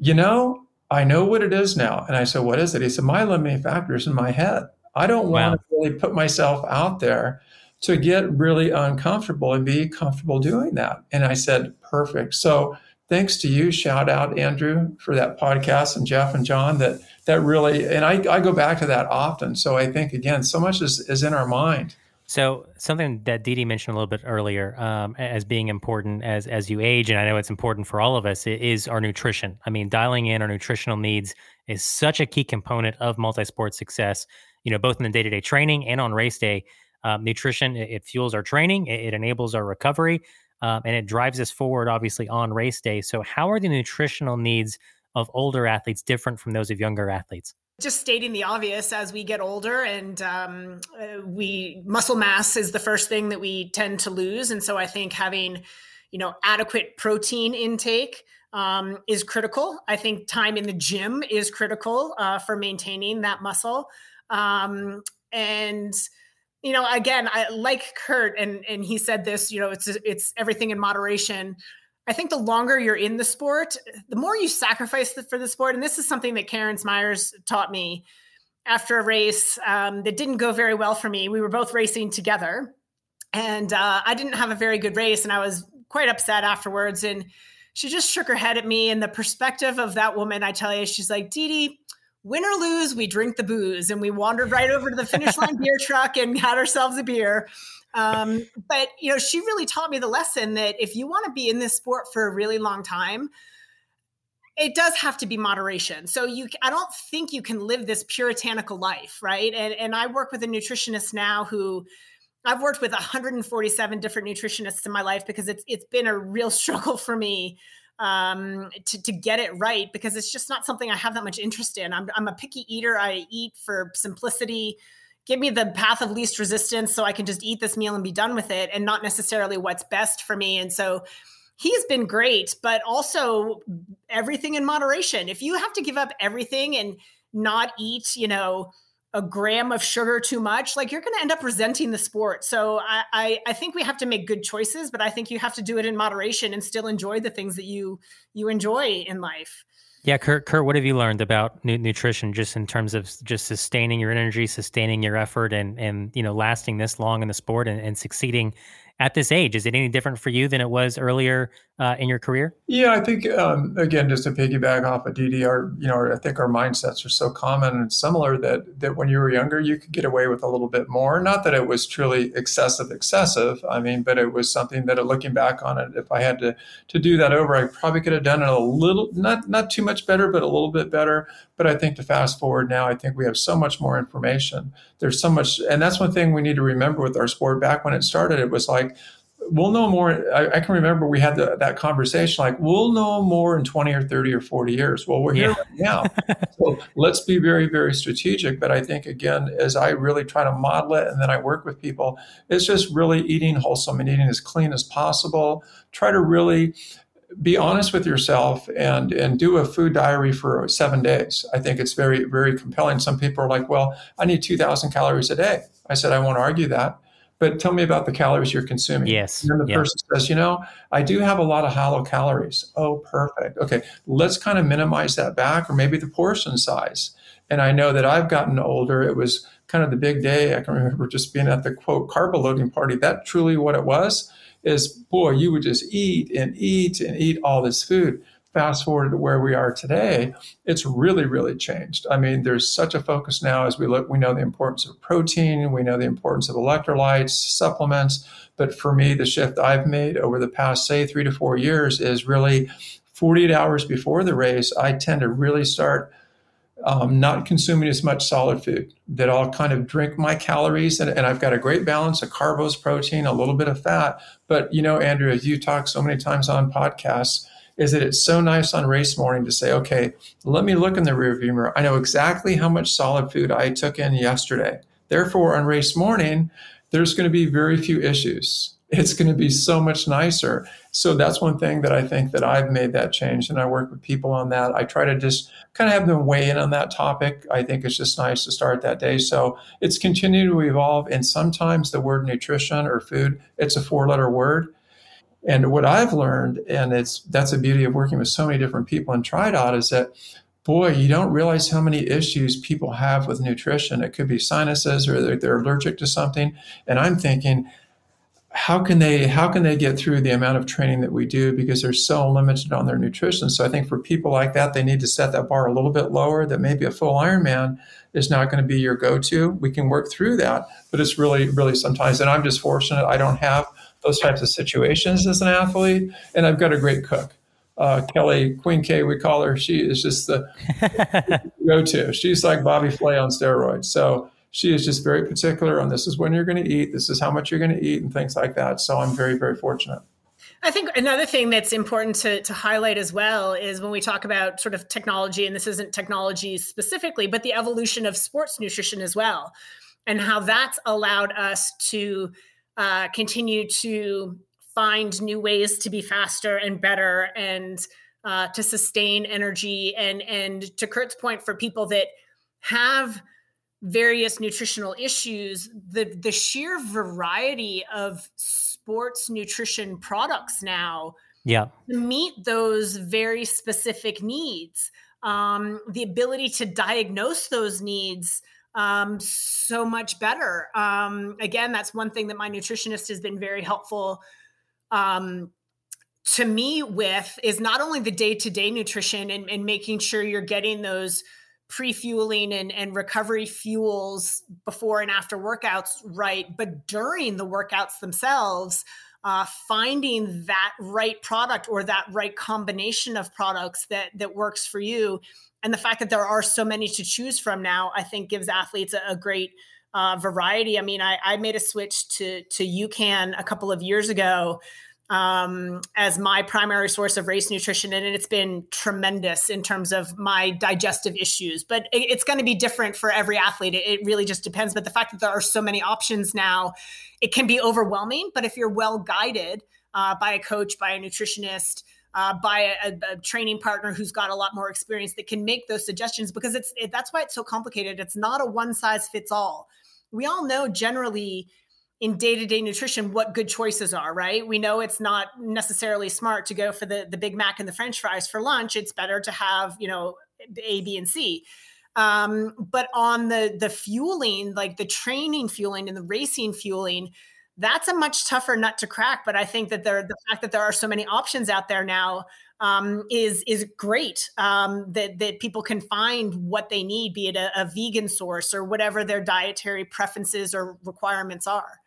you know, I know what it is now. And I said, what is it? He said, my limiting factor is in my head. I don't wow. want to really put myself out there to get really uncomfortable and be comfortable doing that. And I said, perfect. So thanks to you. Shout out Andrew for that podcast and Jeff and John that that really and I, I go back to that often. So I think again, so much is, is in our mind. So something that Dee mentioned a little bit earlier um, as being important as as you age, and I know it's important for all of us, is our nutrition. I mean, dialing in our nutritional needs is such a key component of multi-sport success. You know, both in the day-to-day training and on race day. Um, nutrition it, it, fuels our training, it, it enables our recovery, um, and it drives us forward. Obviously, on race day. So, how are the nutritional needs of older athletes different from those of younger athletes? just stating the obvious as we get older and um, uh, we muscle mass is the first thing that we tend to lose and so i think having you know adequate protein intake um, is critical i think time in the gym is critical uh, for maintaining that muscle um, and you know again i like kurt and and he said this you know it's it's everything in moderation I think the longer you're in the sport, the more you sacrifice for the sport. And this is something that Karen Smyers taught me after a race um, that didn't go very well for me. We were both racing together, and uh, I didn't have a very good race, and I was quite upset afterwards. And she just shook her head at me. And the perspective of that woman, I tell you, she's like, Dede, win or lose, we drink the booze. And we wandered right over to the finish line beer truck and had ourselves a beer. Um, but you know, she really taught me the lesson that if you want to be in this sport for a really long time, it does have to be moderation. So you, I don't think you can live this puritanical life, right? And and I work with a nutritionist now who I've worked with 147 different nutritionists in my life because it's it's been a real struggle for me um, to to get it right because it's just not something I have that much interest in. I'm I'm a picky eater. I eat for simplicity give me the path of least resistance so I can just eat this meal and be done with it and not necessarily what's best for me. And so he's been great, but also everything in moderation. If you have to give up everything and not eat, you know, a gram of sugar too much, like you're going to end up resenting the sport. So I, I, I think we have to make good choices, but I think you have to do it in moderation and still enjoy the things that you you enjoy in life. Yeah, Kurt, Kurt, what have you learned about nutrition just in terms of just sustaining your energy, sustaining your effort and and you know, lasting this long in the sport and, and succeeding at this age? Is it any different for you than it was earlier uh, in your career? Yeah, I think um, again, just to piggyback off of Dee our you know, I think our mindsets are so common and similar that that when you were younger, you could get away with a little bit more. Not that it was truly excessive, excessive. I mean, but it was something that, looking back on it, if I had to to do that over, I probably could have done it a little, not not too much better, but a little bit better. But I think to fast forward now, I think we have so much more information. There's so much, and that's one thing we need to remember with our sport. Back when it started, it was like we'll know more. I, I can remember we had the, that conversation like, we'll know more in 20 or 30 or 40 years. Well, we're here right now. so let's be very, very strategic. But I think, again, as I really try to model it and then I work with people, it's just really eating wholesome and eating as clean as possible. Try to really be honest with yourself and and do a food diary for seven days. I think it's very very compelling. Some people are like, "Well, I need two thousand calories a day." I said, "I won't argue that but tell me about the calories you're consuming. Yes. And then the person says, you know, I do have a lot of hollow calories. Oh, perfect. Okay, let's kind of minimize that back, or maybe the portion size. And I know that I've gotten older. It was kind of the big day. I can remember just being at the quote carb loading party. That truly what it was is boy, you would just eat and eat and eat all this food fast forward to where we are today, it's really, really changed. I mean, there's such a focus now as we look, we know the importance of protein, we know the importance of electrolytes, supplements. But for me, the shift I've made over the past, say, three to four years is really 48 hours before the race, I tend to really start um, not consuming as much solid food, that I'll kind of drink my calories and, and, I've got a great balance of carbs, protein, a little bit of fat. But, you know, Andrew, as you talk so many times on podcasts, is that it's so nice on race morning to say, okay, let me look in the rearview mirror. I know exactly how much solid food I took in yesterday. Therefore, on race morning, there's going to be very few issues. It's going to be so much nicer. So that's one thing that I think that I've made that change, and I work with people on that. I try to just kind of have them weigh in on that topic. I think it's just nice to start that day. So it's continuing to evolve, and sometimes the word nutrition or food, it's a four-letter word and what I've learned, and it's that's the beauty of working with so many different people in TriDot, is that boy, you don't realize how many issues people have with nutrition. It could be sinuses or they're, they're allergic to something. And I'm thinking, how can they how can they get through the amount of training that we do because they're so limited on their nutrition so i think for people like that they need to set that bar a little bit lower that maybe a full ironman is not going to be your go-to we can work through that but it's really really sometimes and i'm just fortunate i don't have those types of situations as an athlete and i've got a great cook uh, kelly queen k we call her she is just the go-to she's like bobby flay on steroids so she is just very particular on this is when you're going to eat, this is how much you're going to eat, and things like that. So I'm very, very fortunate. I think another thing that's important to, to highlight as well is when we talk about sort of technology, and this isn't technology specifically, but the evolution of sports nutrition as well, and how that's allowed us to uh, continue to find new ways to be faster and better and uh, to sustain energy. And, and to Kurt's point, for people that have – various nutritional issues the the sheer variety of sports nutrition products now yeah meet those very specific needs um, the ability to diagnose those needs um, so much better. Um, again that's one thing that my nutritionist has been very helpful um, to me with is not only the day-to-day nutrition and, and making sure you're getting those pre-fueling and, and recovery fuels before and after workouts right but during the workouts themselves uh, finding that right product or that right combination of products that that works for you and the fact that there are so many to choose from now i think gives athletes a, a great uh, variety i mean I, I made a switch to to UCAN a couple of years ago um, as my primary source of race nutrition, and it's been tremendous in terms of my digestive issues. But it, it's going to be different for every athlete. It, it, really just depends. But the fact that there are so many options now, it can be overwhelming. But if you're well guided uh, by a coach, by a nutritionist, uh, by a, a, training partner who's got a lot more experience that can make those suggestions, because it's it, that's why it's so complicated. It's not a one size fits all. We all know generally in day-to-day nutrition what good choices are right we know it's not necessarily smart to go for the the big mac and the french fries for lunch it's better to have you know a b and c um, but on the the fueling like the training fueling and the racing fueling that's a much tougher nut to crack but i think that there the fact that there are so many options out there now um, is is great um, that that people can find what they need, be it a, a vegan source or whatever their dietary preferences or requirements are.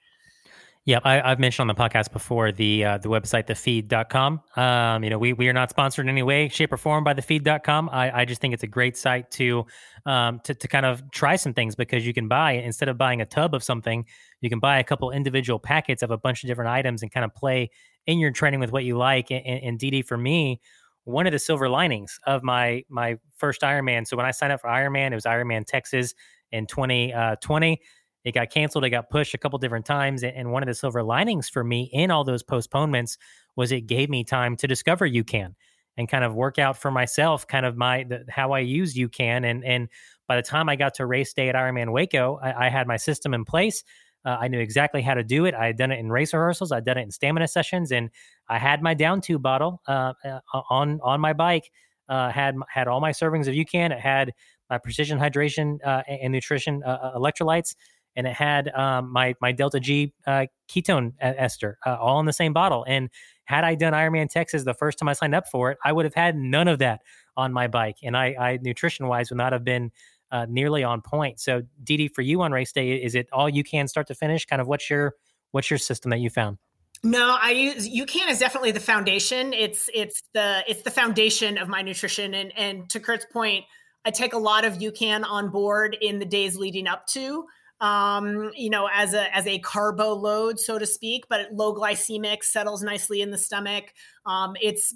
Yeah, I, have mentioned on the podcast before the uh, the website thefeed.com. Um, you know, we we are not sponsored in any way, shape, or form by thefeed.com. I, I just think it's a great site to um to, to kind of try some things because you can buy instead of buying a tub of something, you can buy a couple individual packets of a bunch of different items and kind of play in your training with what you like. And, and Dede for me, one of the silver linings of my my first Ironman. So when I signed up for Ironman, it was Ironman Texas in 2020. It got canceled. It got pushed a couple different times. And one of the silver linings for me in all those postponements was it gave me time to discover UCAN and kind of work out for myself, kind of my the, how I use UCAN. And and by the time I got to race day at Ironman Waco, I, I had my system in place. Uh, I knew exactly how to do it. I had done it in race rehearsals. I'd done it in stamina sessions, and I had my down tube bottle uh, uh, on on my bike. Uh, had had all my servings of UCAN. It had my precision hydration uh, and nutrition uh, electrolytes and it had um, my my Delta G uh, ketone ester uh, all in the same bottle. And had I done Ironman Texas the first time I signed up for it, I would have had none of that on my bike, and I, I nutrition wise would not have been uh, nearly on point. So, Dede, for you on race day, is it all UCAN start to finish? Kind of what's your what's your system that you found? No, I use UCAN is definitely the foundation. It's it's the it's the foundation of my nutrition. And and to Kurt's point, I take a lot of UCAN on board in the days leading up to um, you know, as a as a carbo load, so to speak, but low glycemic settles nicely in the stomach. Um, it's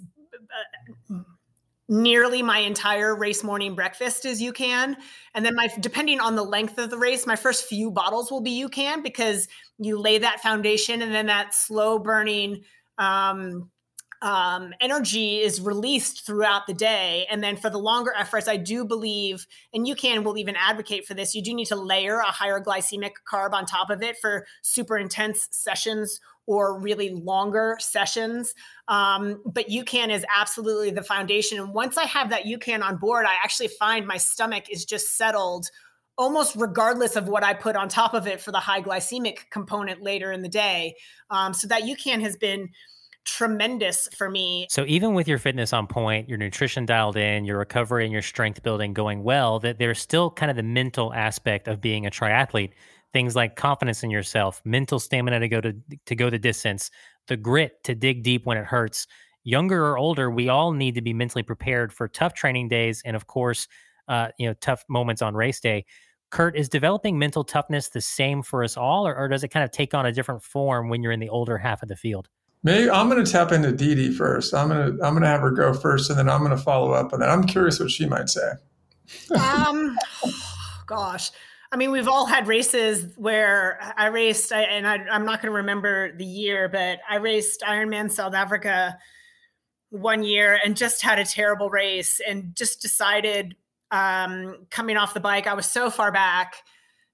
uh, nearly my entire race morning breakfast is can, and then my depending on the length of the race, my first few bottles will be UCAN because you lay that foundation, and then that slow burning. Um, um, energy is released throughout the day. And then for the longer efforts, I do believe, and UCAN will even advocate for this, you do need to layer a higher glycemic carb on top of it for super intense sessions or really longer sessions. Um, but UCAN is absolutely the foundation. And once I have that UCAN on board, I actually find my stomach is just settled almost regardless of what I put on top of it for the high glycemic component later in the day. Um, so that UCAN has been tremendous for me. So even with your fitness on point, your nutrition dialed in, your recovery and your strength building going well, that there's still kind of the mental aspect of being a triathlete. Things like confidence in yourself, mental stamina to go to to go the distance, the grit to dig deep when it hurts. Younger or older, we all need to be mentally prepared for tough training days and of course, uh, you know, tough moments on race day. Kurt, is developing mental toughness the same for us all, or, or does it kind of take on a different form when you're in the older half of the field? Maybe I'm going to tap into Dede first. I'm going to I'm going to have her go first, and then I'm going to follow up, and then I'm curious what she might say. um, gosh, I mean, we've all had races where I raced, and I, am not going to remember the year, but I raced Ironman South Africa one year and just had a terrible race, and just decided um, coming off the bike, I was so far back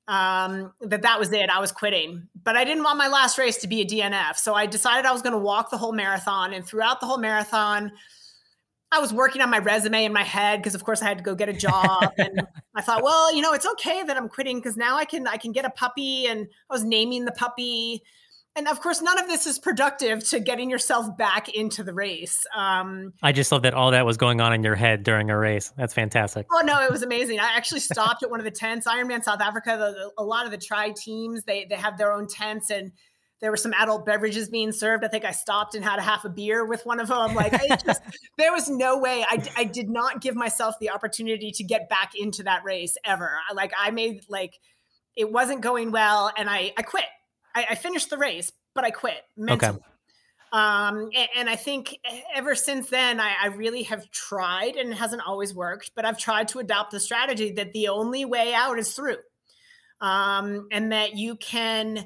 um, that that was it. I was quitting, but I didn't want my last race to be a DNF. So I decided I was going to walk the whole marathon. And throughout the whole marathon, I was working on my resume in my head because, of course, I had to go get a job. and I thought, well, you know, it's okay that I'm quitting because now I can I can get a puppy. And I was naming the puppy and of course, none of this is productive to getting yourself back into the race. Um, I just love that all that was going on in your head during a race. That's fantastic. Oh no, it was amazing. I actually stopped at one of the tents. Ironman South Africa. The, the, a lot of the tri teams they they have their own tents, and there were some adult beverages being served. I think I stopped and had a half a beer with one of them. Like just, there was no way. I I did not give myself the opportunity to get back into that race ever. Like I made like it wasn't going well, and I I quit. I, I finished the race, but I quit mentally. Okay. Um, and, and, I think ever since then, I, I, really have tried, and it hasn't always worked, but I've tried to adopt the strategy that the only way out is through, um, and that you can.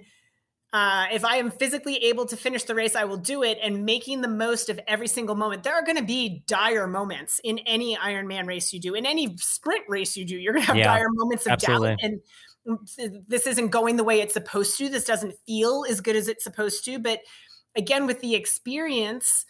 Uh, if I am physically able to finish the race, I will do it and making the most of every single moment. There are going to be dire moments in any Ironman race you do, in any sprint race you do. You're going to have yeah, dire moments of absolutely. doubt and this isn't going the way it's supposed to. This doesn't feel as good as it's supposed to. But again, with the experience,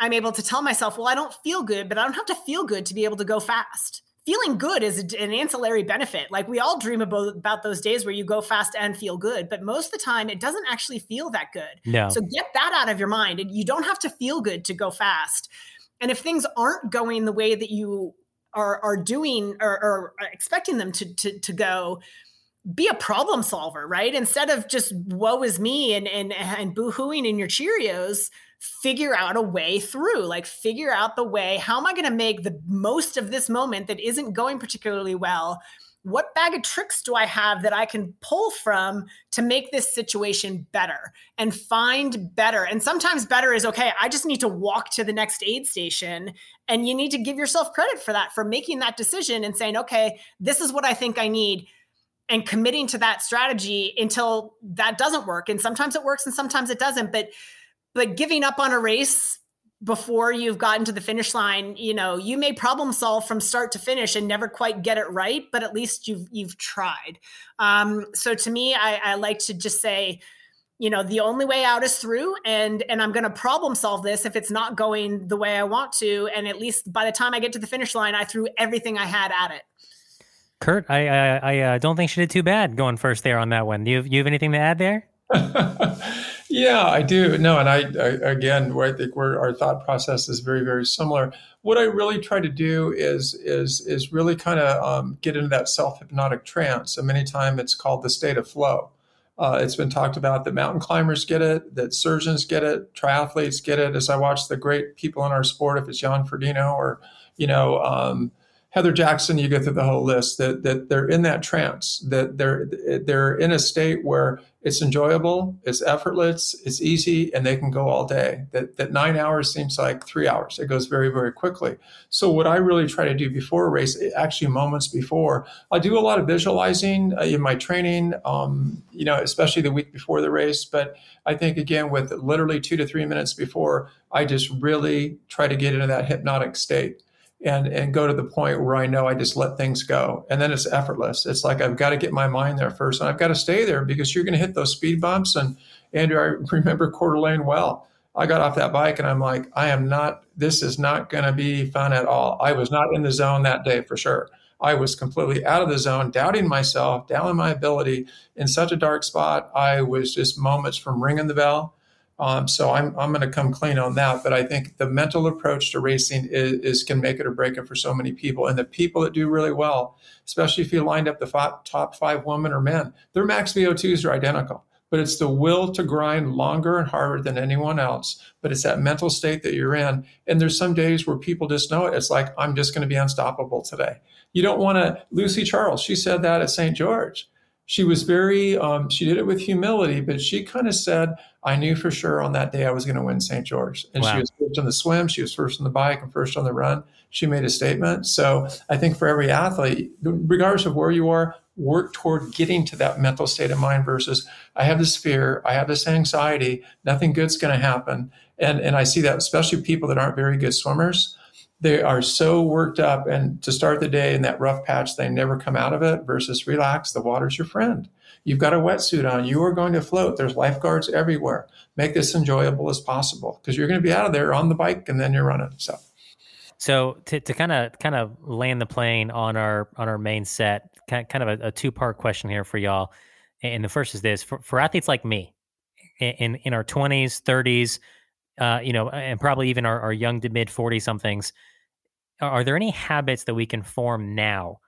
I'm able to tell myself, well, I don't feel good, but I don't have to feel good to be able to go fast. Feeling good is an ancillary benefit. Like we all dream about, about those days where you go fast and feel good, but most of the time it doesn't actually feel that good. No. So get that out of your mind. And you don't have to feel good to go fast. And if things aren't going the way that you are, are doing or, or expecting them to, to, to go, be a problem solver, right? Instead of just woe is me and and and boohooing in your Cheerios, figure out a way through. Like figure out the way. How am I going to make the most of this moment that isn't going particularly well? What bag of tricks do I have that I can pull from to make this situation better and find better? And sometimes better is okay, I just need to walk to the next aid station. And you need to give yourself credit for that, for making that decision and saying, okay, this is what I think I need and committing to that strategy until that doesn't work. And sometimes it works and sometimes it doesn't but but giving up on a race before you've gotten to the finish line you know you may problem solve from start to finish and never quite get it right but at least you've you've tried. Um, so to me I, I like to just say you know the only way out is through and and i'm going to problem solve this if it's not going the way i want to. And at least by the time i get to the finish line i threw everything i had at it Kurt, I I, I uh, don't think she did too bad going first there on that one. Do you have, you have anything to add there? yeah, I do. No, and I, I again, I think our thought process is very very similar. What I really try to do is is is really kind of um, get into that self hypnotic trance. And many times it's called the state of flow. Uh, it's been talked about that mountain climbers get it, that surgeons get it, triathletes get it. As I watch the great people in our sport, if it's Jan Frodeno or you know. Um, Heather Jackson, you go through the whole list that that they're in that trance, that they're they're in a state where it's enjoyable, it's effortless, it's easy, and they can go all day. That that nine hours seems like three hours. It goes very very quickly. So what I really try to do before a race, actually moments before, I do a lot of visualizing uh, in my training. Um, you know, especially the week before the race. But I think again with literally two to three minutes before, I just really try to get into that hypnotic state and and go to the point where I know I just let things go. And then it's effortless. It's like I've got to get my mind there first and I've got to stay there because you're going to hit those speed bumps. And Andrew, I remember Coeur d'Alene well. I got off that bike and I'm like, I am not, this is not going to be fun at all. I was not in the zone that day for sure. I was completely out of the zone, doubting myself, doubting my ability in such a dark spot. I was just moments from ringing the bell. Um, so I'm, I'm going to come clean on that. But I think the mental approach to racing is, is, can make it or break it for so many people. And the people that do really well, especially if you lined up the five, top five women or men, their max VO2s are identical but it's the will to grind longer and harder than anyone else. But it's that mental state that you're in. And there's some days where people just know it. It's like, I'm just going to be unstoppable today. You don't want to, Lucy Charles, she said that at St. George. She was very, um, she did it with humility, but she kind of said, I knew for sure on that day I was going to win St. George. And wow. she was first on the swim, she was first on the bike, and first on the run. She made a statement. So I think for every athlete, regardless of where you are, work toward getting to that mental state of mind versus I have this fear, I have this anxiety, nothing good's going to happen. And, and I see that especially people that aren't very good swimmers, they are so worked up and to start the day in that rough patch, they never come out of it versus relax, the water's your friend. You've got a wetsuit on, you are going to float. There's lifeguards everywhere. Make this enjoyable as possible because you're going to be out of there on the bike and then you're running. So so to kind of kind of land the plane on our on our main set, kind kind of a, a two part question here for y'all. And the first is this: for, for athletes like me, in in our twenties, thirties, uh, you know, and probably even our, our young to mid forty somethings, are there any habits that we can form now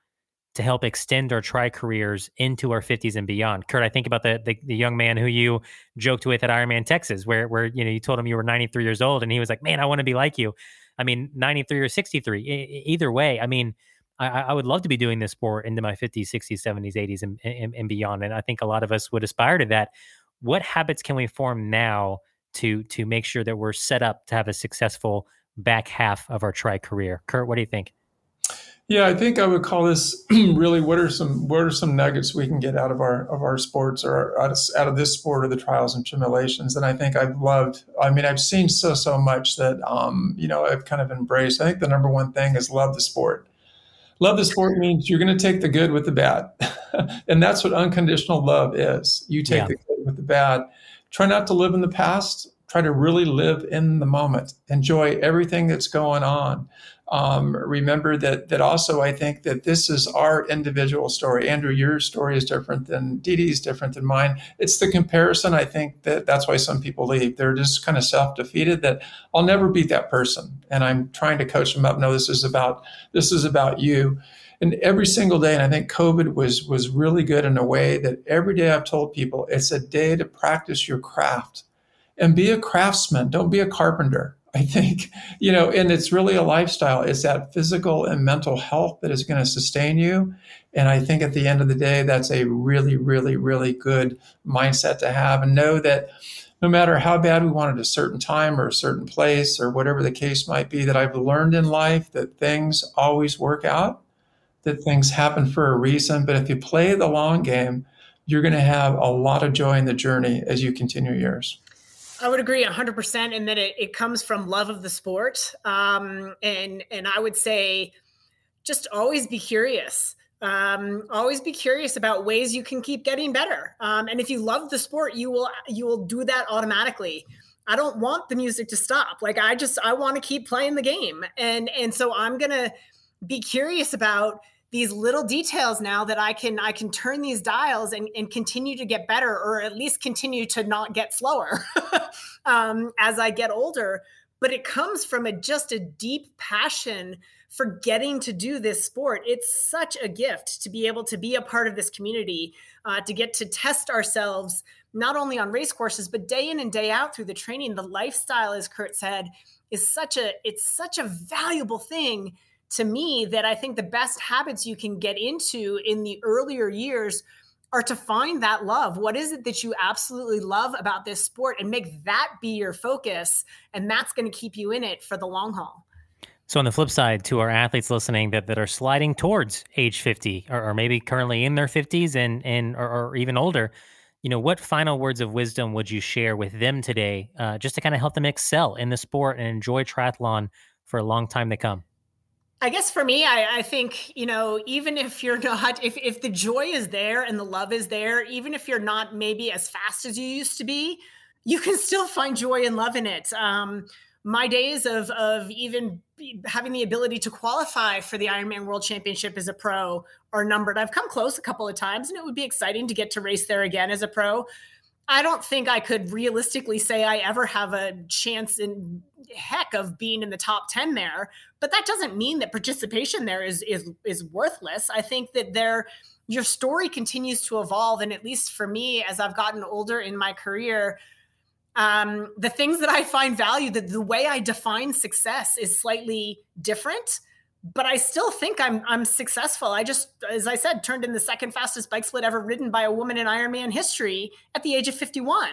to help extend our tri careers into our 50s and beyond. Kurt, I think about the, the, the young man who you joked with at Ironman Texas, where where you know you told him you were 93 years old, and he was like, "Man, I want to be like you." I mean, 93 or 63. I, either way, I mean, I, I, would love to be doing this sport into my 50s, 60s, 70s, 80s, and, and, and beyond. And I think a lot of us would aspire to that. What habits can we form now to to make sure that we're set up to have a successful back half of our tri career? Kurt, what do you think? Yeah, I think I would call this really what are some what are some nuggets we can get out of our of our sports or out of, out of this sport or the trials and tribulations. And I think I've loved. I mean, I've seen so so much that um, you know I've kind of embraced. I think the number one thing is love the sport. Love the sport means you're going to take the good with the bad, and that's what unconditional love is. You take yeah. the good with the bad. Try not to live in the past. Try to really live in the moment. Enjoy everything that's going on um, remember that that also I think that this is our individual story. Andrew, your story is different than Dede's different than mine. It's the comparison. I think that that's why some people leave. They're just kind of self defeated. That I'll never beat that person, and I'm trying to coach them up. No, this is about this is about you. And every single day, and I think COVID was was really good in a way that every day I've told people it's a day to practice your craft and be a craftsman. Don't be a carpenter I think, you know, and it's really a lifestyle. It's that physical and mental health that is going to sustain you. And I think at the end of the day, that's a really, really, really good mindset to have and know that no matter how bad we want at a certain time or a certain place or whatever the case might be, that I've learned in life that things always work out, that things happen for a reason. But if you play the long game, you're going to have a lot of joy in the journey as you continue yours. I would agree 100% and that it, it comes from love of the sport. Um, and, and I would say just always be curious. Um, always be curious about ways you can keep getting better. Um, and if you love the sport, you will, you will do that automatically. I don't want the music to stop. Like I just, I want to keep playing the game. And, and so I'm going to be curious about, these little details now that I can I can turn these dials and, and continue to get better or at least continue to not get slower um, as I get older. But it comes from a just a deep passion for getting to do this sport. It's such a gift to be able to be a part of this community, uh, to get to test ourselves not only on race courses but day in and day out through the training. The lifestyle, as Kurt said, is such a it's such a valuable thing to me that I think the best habits you can get into in the earlier years are to find that love. What is it that you absolutely love about this sport and make that be your focus? And that's going to keep you in it for the long haul. So, on the flip side, to our athletes listening that, that are sliding towards age 50 or, or maybe currently in their 50s and, and or, or, even older, you know, what final words of wisdom would you share with them today uh, just to kind of help them excel in the sport and enjoy triathlon for a long time to come? I guess for me, I, I, think, you know, even if you're not, if, if the joy is there and the love is there, even if you're not maybe as fast as you used to be, you can still find joy and love in it. Um, my days of of even having the ability to qualify for the Ironman World Championship as a pro are numbered. I've come close a couple of times, and it would be exciting to get to race there again as a pro. I don't think I could realistically say I ever have a chance in heck of being in the top 10 there, but that doesn't mean that participation there is is is worthless. I think that there your story continues to evolve and at least for me as I've gotten older in my career, um, the things that I find value, that the way I define success is slightly different. But I still think I'm I'm successful. I just, as I said, turned in the second fastest bike split ever ridden by a woman in Ironman history at the age of 51.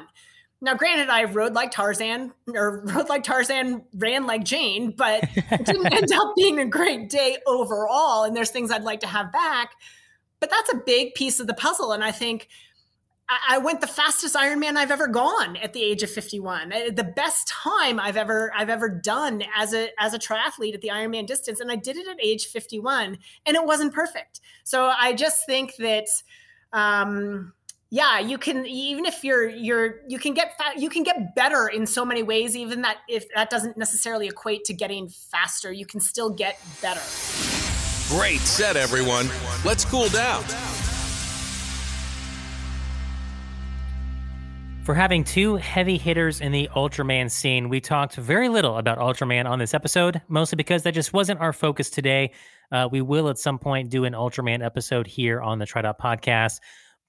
Now, granted, I rode like Tarzan or rode like Tarzan, ran like Jane, but it didn't end up being a great day overall. And there's things I'd like to have back. But that's a big piece of the puzzle. And I think I went the fastest Ironman I've ever gone at the age of 51. Uh, the best time I've ever I've ever done as a as a triathlete at the Ironman distance, and I did it at age 51, and it wasn't perfect. So I just think that, um, yeah, you can even if you're you're you can get fa- you can get better in so many ways. Even that if that doesn't necessarily equate to getting faster, you can still get better. Great set, everyone. Let's cool down. For having two heavy hitters in the Ultraman scene, we talked very little about Ultraman on this episode, mostly because that just wasn't our focus today. Uh, we will at some point do an Ultraman episode here on the TriDot podcast.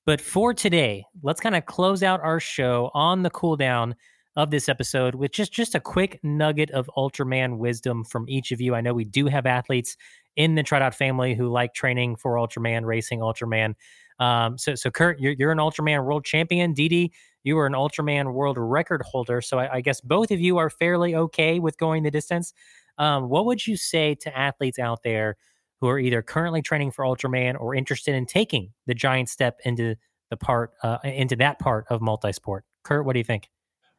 But for today, let's kind of close out our show on the cooldown of this episode with just, just a quick nugget of Ultraman wisdom from each of you. I know we do have athletes in the TriDot family who like training for Ultraman, racing Ultraman. Um, so, so Kurt, you're, you're an Ultraman world champion. Dede, you are an Ultraman world record holder. So I, I, guess both of you are fairly okay with going the distance. Um, what would you say to athletes out there who are either currently training for Ultraman or interested in taking the giant step into the part uh, into that part of multisport? Kurt, what do you think?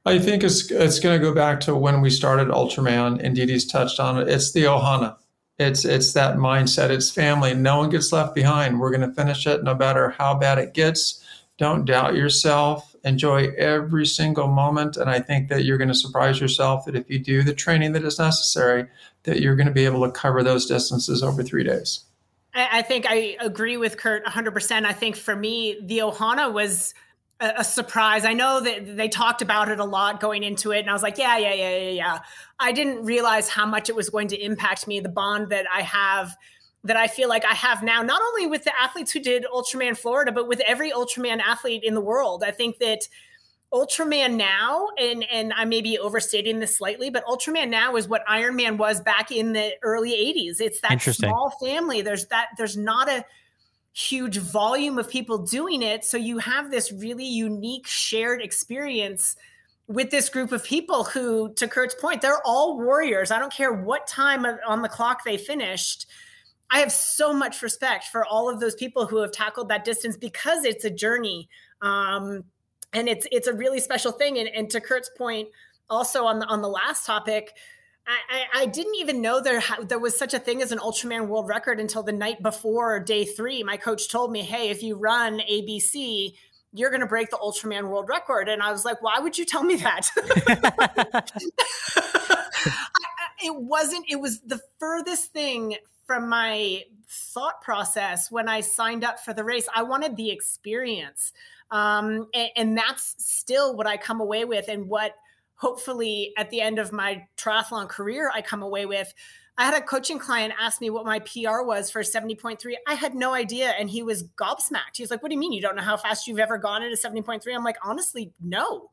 I think it's it's going to go back to when we started Ultraman, and Dede's touched on it. It's the Ohana. It's it's that mindset. It's family. No one gets left behind. We're going to finish it, no matter how bad it gets. Don't doubt yourself. Enjoy every single moment, and I think that you're going to surprise yourself that if you do the training that is necessary, that you're going to be able to cover those distances over three days. I think I agree with Kurt 100%. I think for me, the Ohana was a, surprise. I know that they talked about it a lot going into it, and I was like, yeah, yeah, yeah, yeah, yeah. I didn't realize how much it was going to impact me, the bond that I have that I feel like I have now, not only with the athletes who did Ultraman Florida, but with every Ultraman athlete in the world. I think that Ultraman now, and and I may be overstating this slightly, but Ultraman now is what Ironman was back in the early '80s. It's that small family. There's that. There's not a huge volume of people doing it. So you have this really unique shared experience with this group of people who, to Kurt's point, they're all warriors. I don't care what time on the clock they finished. I have so much respect for all of those people who have tackled that distance because it's a journey. Um, and it's it's a really special thing. And, and to Kurt's point, also on the on the last topic, I, I, didn't even know there there was such a thing as an Ultraman world record until the night before day three. My coach told me, "Hey, if you run ABC, you're going to break the Ultraman world record." And I was like, "Why would you tell me that?" I, it wasn't. It was the furthest thing from my thought process when I signed up for the race. I wanted the experience, um, and, and that's still what I come away with, and what hopefully at the end of my triathlon career, I come away with. I had a coaching client ask me what my PR was for 70.3. I had no idea. And he was gobsmacked. He was like, What do you mean you don't know how fast you've ever gone at a 70.3? I'm like, Honestly, no.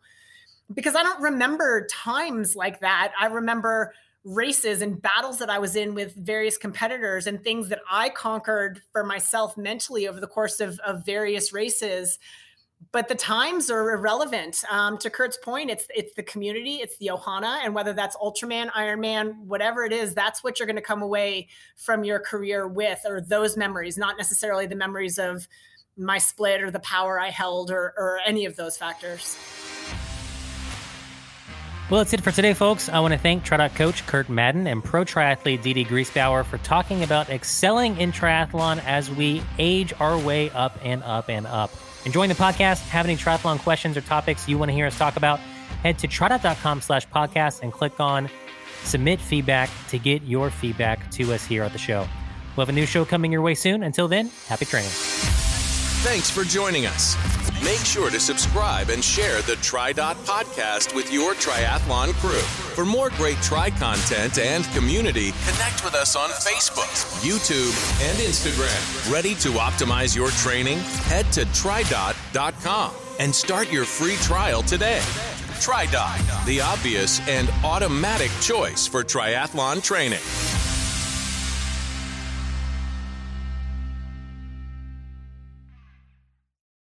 Because I don't remember times like that. I remember races and battles that I was in with various competitors and things that I conquered for myself mentally over the course of, of various races but the times are irrelevant. Um, to Kurt's point, it's it's the community, it's the Ohana, and whether that's Ultraman, Ironman, whatever it is, that's what you're going to come away from your career with, or those memories, not necessarily the memories of my split or the power I held or, or any of those factors. Well, that's it for today, folks. I want to thank TriDot coach Kurt Madden and pro triathlete Dede Griesbauer for talking about excelling in triathlon as we age our way up and up and up. Enjoying the podcast? Have any triathlon questions or topics you want to hear us talk about? Head to tridot.com slash podcast and click on submit feedback to get your feedback to us here at the show. We'll have a new show coming your way soon. Until then, happy training. Thanks for joining us. Make sure to subscribe and share the TriDot podcast with your triathlon crew. For more great Tri content and community, connect with us on Facebook, YouTube, and Instagram. Ready to optimize your training? Head to tridot.com and start your free trial today. TriDot, the obvious and automatic choice for triathlon training.